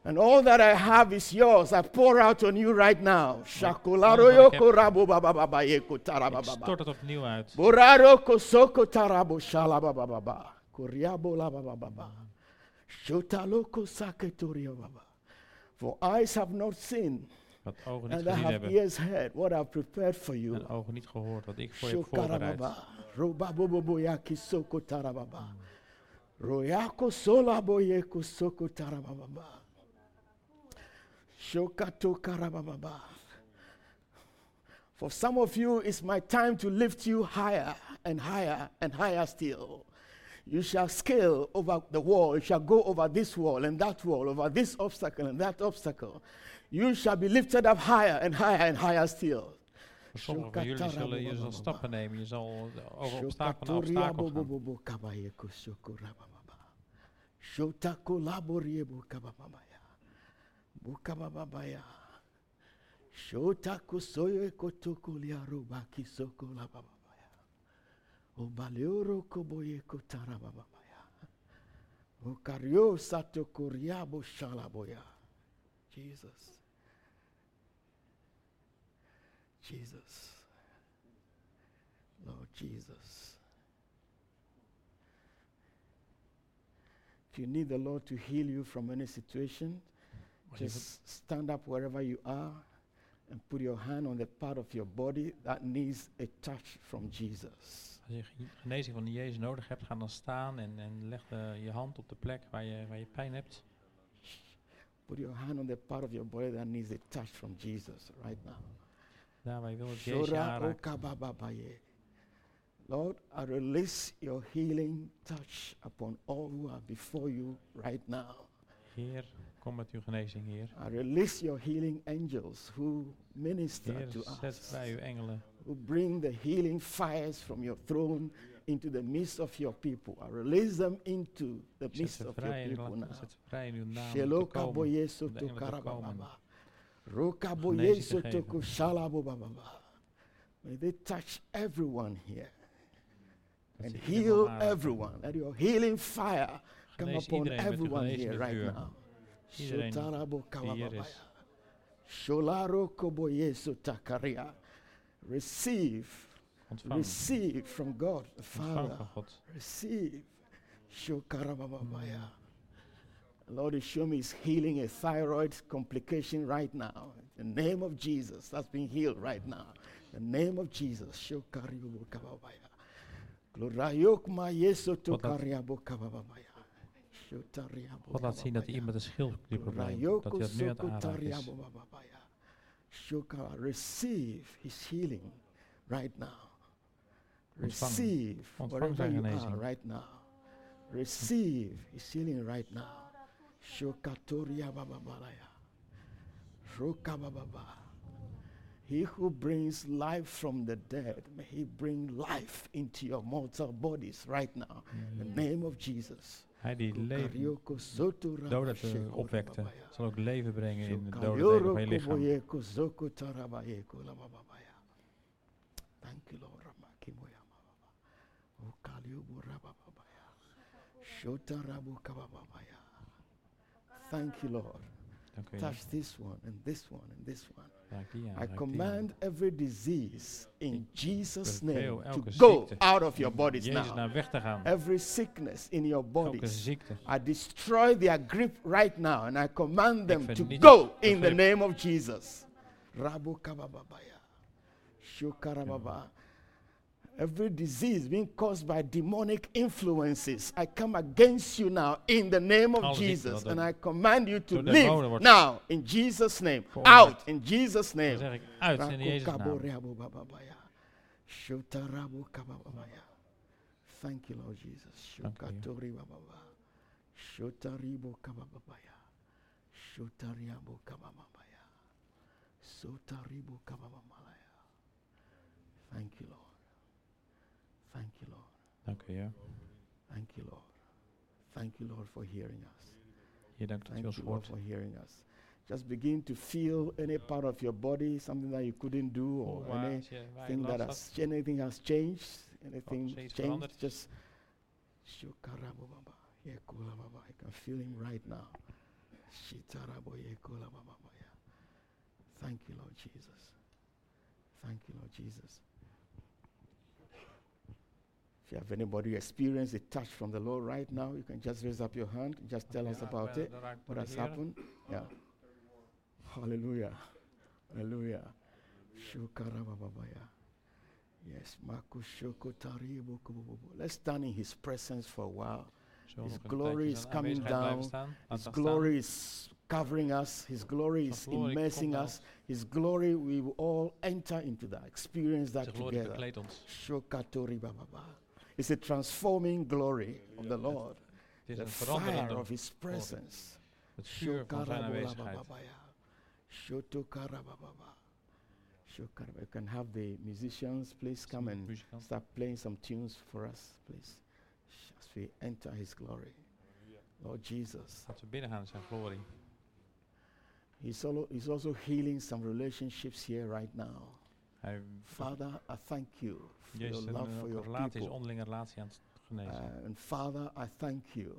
And all that I have is yours. I pour out on you right now. Shakularoyoko rabobababayeko Ik tarababa. stort het opnieuw uit. Boraro kosoko tarabo shalabababa. Kuriabo labababa. Shotaloko baba. For eyes have not seen, Wat ogen niet and I gezien hebben ears heard what I've prepared for you. en ogen niet gehoord wat ik voor je heb voorbereid. Shokarababa. Robaboboboyaki soko tarababa. Royako solaboyeko soko tarababa. For some of you, it's my time to lift you higher and higher and higher still. You shall scale over the wall. You shall go over this wall and that wall, over this obstacle and that obstacle. You shall be lifted up higher and higher and higher still. Voor sommigen van jullie zullen je zal stappen nemen. Je zal over obstakel obstakel gaan. Mukabababaya. Shotaku soyo kotoku liaruba kisoko la bababaya. Obaleoro koboye kotara bababaya. Mukario sato kuriabo shalaboya. Jesus. Jesus. Lord Jesus. If you need the Lord to heal you from any situation, just stand up wherever you are and put your hand on the part of your body that needs a touch from Jesus. Als je ge- genezing van Jezus nodig hebt, ga dan staan en, en leg de- je hand op de plek waar je, waar je pijn hebt. Put your hand on the part of your body that needs a touch from Jesus right now. Daar waar je wil dat Jezus aanraakt. Lord, I release your healing touch upon all who are before you right now. Heer, kom met uw genezing, Heer. I release your healing angels who minister Heer, to zet us, uw engelen. who bring the healing fires from your throne into the midst of your people. I release them into the Zet midst of your people now. zet ze vrij in uw naam om te Sheloka komen. boyeso om to karabababa. To kushalabobababa. May they touch everyone here and heal everyone. Let your healing fire come upon iedereen met uw everyone here right now. Iedereen Shotarabo die hier kawababaya. is. Sholaro takaria. Receive, receive from God the Father. van God. Receive. Shokarabababaya. Lord is showing me He's healing a thyroid complication right now. In the name of Jesus, that's being healed right now. In the name of Jesus. Shokaribu kababaya. Glorayok ma yeso to God laat- kababaya. Shotariabo God laat zien dat hij kababaya. iemand een schildklierprobleem heeft. Dat hij dat nu aan het aanraken is. Shoka, receive his healing right now. Receive Ontvang wherever you are right now. Receive his healing right now. Shokatoria bababalaya. Shoka bababa. He who brings life from the dead, may he bring life into your mortal bodies right now. In the name of Jesus. Hij die leven, doden te opwekte, zal ook leven brengen in de dode Shokayoro van je lichaam. Thank you, Lord. Thank you, Lord. Touch this one and this one and this one. Raak die aan, I raak die aan. command every disease in Jesus' name to go out of your bodies now. naar weg te gaan. Every sickness in your bodies. I destroy their grip right now and I command them to go in the name of Jesus. Rabu kabababaya. Shukarababa. Every disease being caused by demonic influences, I come against you now in the name of Jesus. And I command you to door demonen live wordt now in Jesus' name. Out in Jesus' Dan name. zeg ik uit in Jezus naam. Thank you, Lord Jesus. Shotariabukabababaya. Sotaribukabababaya. Thank you, Lord. Thank you, Lord. Dank u, Heer. Thank you, Lord. Thank you, Lord, for hearing us. Heer, dank dat u Thank you, Lord, hoort. for hearing us. Just begin to feel any part of your body, something that you couldn't do, or Waar any als je- waar je thing that last has had. anything has changed, anything zoiets changed, veranderd. just Shukarababa, Yekulababa. I can feel him right now. Shitarabo Yekulababa. Thank you, Lord Jesus. Thank you, Lord Jesus. If you have anybody experience a touch from the Lord right now, you can just raise up your hand, just tell us about it. What has Heer. happened? Yeah. Hallelujah. Hallelujah. Shukarababaya. Yes. Let's stand in his presence for a while. His glory is coming down. His glory is covering us. His glory is immersing us. His glory, we will all enter into that, experience that together. It's a transforming glory of the Lord. Het The fire of His presence. het vuur van zijn aanwezigheid. Shokarabababaya. Shotokarabababa. Shokaraba- You can have the musicians please come and start playing some tunes for us, please. As we enter His glory. Lord Jesus. Laten we binnen gaan in zijn glorie. He's, also, he's also healing some relationships here right now. Hij Father, I thank you for Jezus your love for your relatie, people. onderlinge relatie aan het genezen. Uh, and Father, I thank you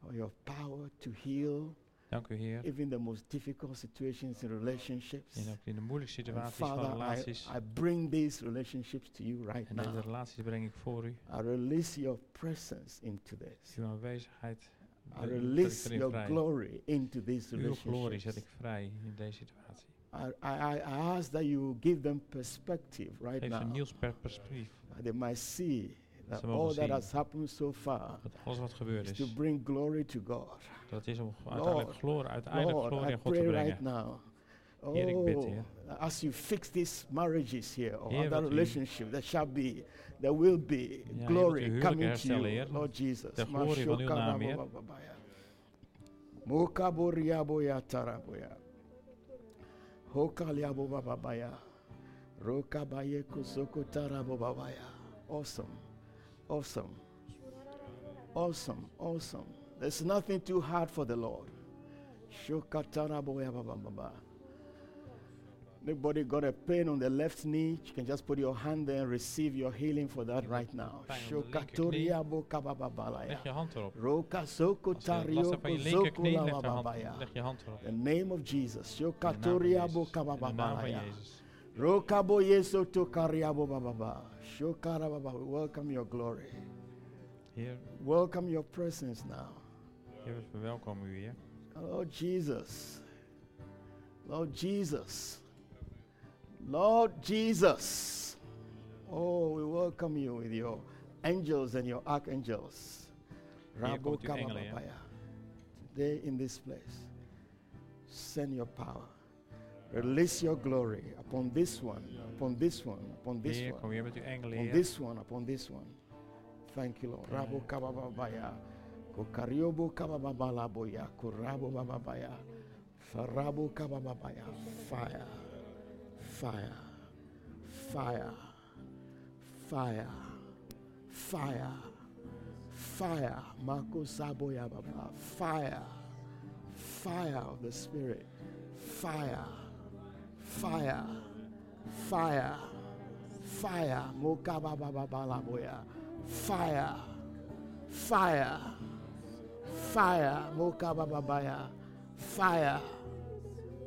for your power to heal Dank u Heer. even the most difficult situations in relationships. En ook in de moeilijke situaties van Father, I, relaties. I bring these relationships to you right En deze now. relaties breng ik voor u. I release your presence into this. Uw aanwezigheid. I breng- zet ik release your vrij. glory into these Uw glorie relationships. zet ik vrij in deze situatie. I, I, I ask that you give them perspective right Geef now. nieuws per perspectief. That they might see that all that has happened so far Dat alles wat gebeurd is to bring glory to God. Dat is om uiteindelijk glorie, uiteindelijk glorie I aan God te brengen. right now. Heer, ik bid, Oh, Heer. as you fix these marriages here or Heer, other wilt relationship, there shall be, there will be u glory coming to you, Heer. Lord Jesus. De glorie van uw naam, Heer. Mokaboriaboya taraboya. Awesome. Awesome. Awesome. Awesome. There's nothing too hard for the Lord. Nobody got a pain on the left knee. You can just put your hand there and receive your healing for that right now. Leg je hand erop. The name of Jesus. Rokabo Yeso to Kariabo Baba. Shokara Baba. Welcome your glory. Heer. Welcome your presence now. Heer, we welkomen u hier. Lord Jesus. Lord Jesus. Lord Jesus. Oh, we welcome you with your angels and your archangels. Hier komt uw Rabo engelen, Today in this place, send your power. Release your glory upon this one, upon this one, upon this Heer, one, kom hier met uw engelen, upon this one, upon this one. Thank you, Lord. Rabo kabababaya. Kokariobo kabababalaboya. Kurabo bababaya. Farabo kabababaya. Fire. Fire. Fire. Fire. Fire. Fire. Mako saboya baba. Fire. Fire of the Spirit. Fire. Fire. Fire. Fire. Mokaba baba balaboya. Fire. Fire. Fire. Mokaba babaya. Fire.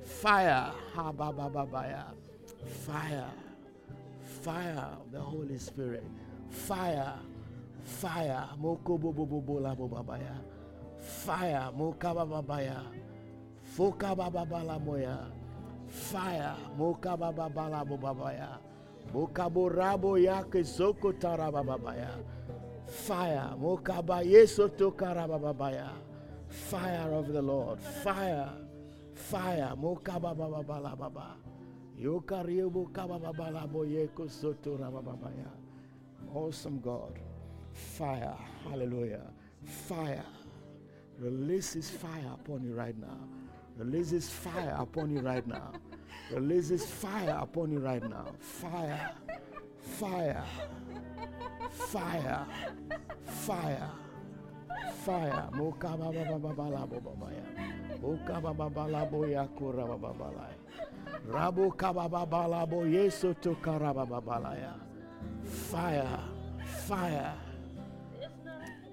Fire. Ha baba babaya. Fire. Fire of the Holy Spirit. Fire. Fire. Moko bobo bobo la babaya. Fire. Mokaba babaya. Foka baba bala moya. Fire. Moka baba bala babaya. Mokabo rabo yake soko taraba babaya. Fire. Mokaba yeso tokaraba babaya. Fire of the Lord. Fire. Fire. Mokaba baba bala baba. Awesome God. Fire. Hallelujah. Fire. Release his fire upon you right now. Release his fire upon you right now. Release his fire upon you right now. Fire. Fire. Fire. Fire. Fire. Rabu kababalabo yeso to karababalaya. Fire. Fire.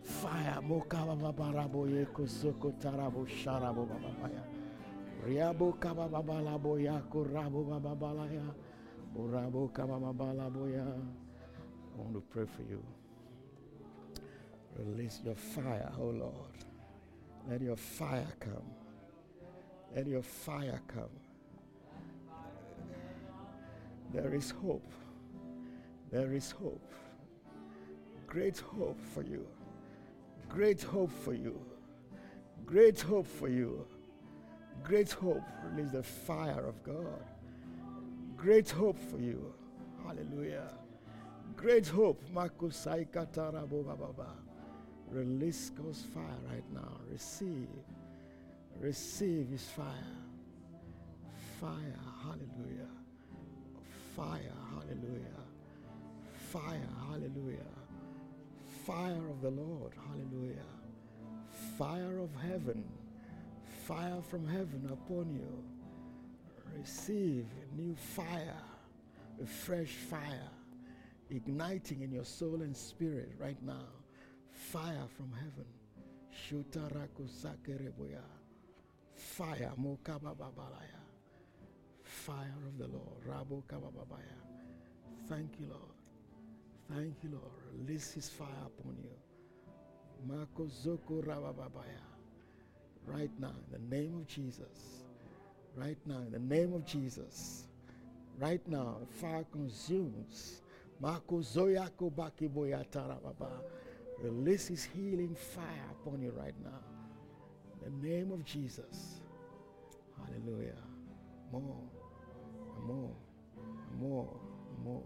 Fire. Mokababarabo yeko soko tarabo sharabo babaya. Riabo kababalabo yako rabo bababalaya. bo ya. I want to pray for you. Release your fire, oh Lord. Let your fire come. Let your fire come. There is hope. There is hope. Great hope for you. Great hope for you. Great hope for you. Great hope. Release the fire of God. Great hope for you. Hallelujah. Great hope. Makusai katarabo bababa. Release God's fire right now. Receive. Receive his fire. Fire. Hallelujah. Fire. Hallelujah. Fire. Hallelujah. Fire of the Lord. Hallelujah. Fire of heaven. Fire from heaven upon you. Receive a new fire. A fresh fire. Igniting in your soul and spirit right now fire from heaven. Shutaraku sakereboya. Fire mokabababalaya. Fire of the Lord. Rabo kabababaya. Thank you, Lord. Thank you, Lord. Release his fire upon you. Mako zoko rabababaya. Right now, in the name of Jesus. Right now, in the name of Jesus. Right now, fire consumes. Mako zoyako bakiboya tarababa. Release his healing fire upon you right now. In the name of Jesus. Hallelujah. More, more, more, more.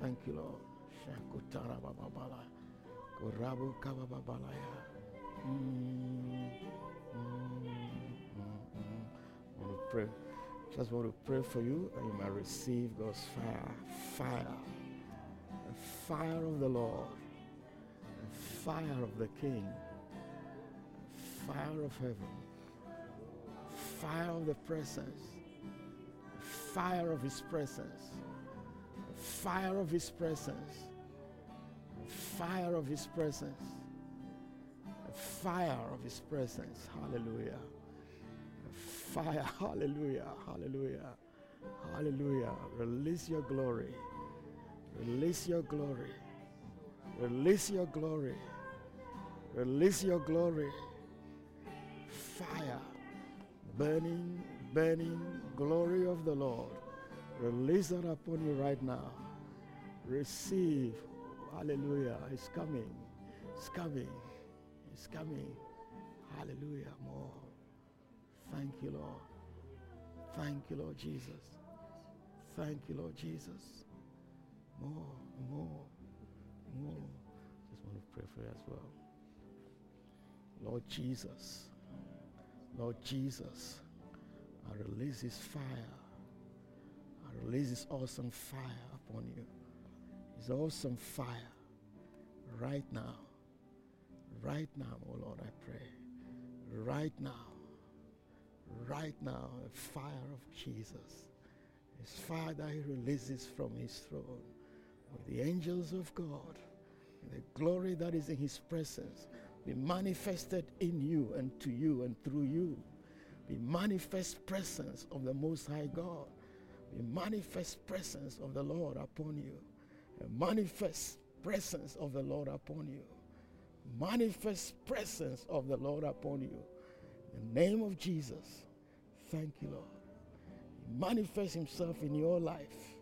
Thank you, Lord. Shakutara bababala. Korabu kabababalaya. Mm, mm, mm, pray. Just want to pray for you and you might receive God's fire. Fire. The fire of the Lord fire of the King, fire of heaven, fire of the presence, fire of His presence, fire of His presence, fire of His presence, fire of His presence. Hallelujah. Fire. Hallelujah. Hallelujah. Hallelujah. Release your glory. Release your glory. Release your glory. Release your glory. fire, burning, burning glory of the Lord. Release that upon you right now. Receive. Hallelujah. It's coming. It's coming. It's coming. Hallelujah. More. Thank you, Lord. Thank you, Lord Jesus. Thank you, Lord Jesus. More, more, more. Just want to pray for you as well. Lord Jesus. Lord Jesus. I release this fire. I release this awesome fire upon you. This awesome fire right now. Right now, oh Lord, I pray. Right now. Right now, the fire of Jesus. His fire that he releases from his throne with the angels of God. The glory that is in his presence be manifested in you and to you and through you. Be manifest presence of the Most High God. Be manifest presence of the Lord upon you. A manifest presence of the Lord upon you. Manifest presence of the Lord upon you. In the name of Jesus. Thank you, Lord. He manifests himself in your life,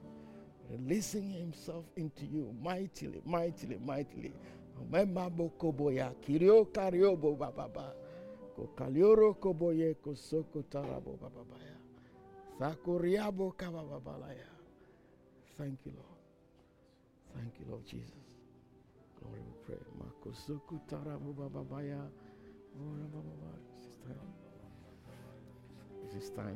releasing himself into you mightily, mightily, mightily. Bababa. Ko kalioro koboye tarabo kabababalaya. Thank you, Lord. Thank you, Lord Jesus. Glory we pray. Makosoku tarabo bababaya. This is. This is time.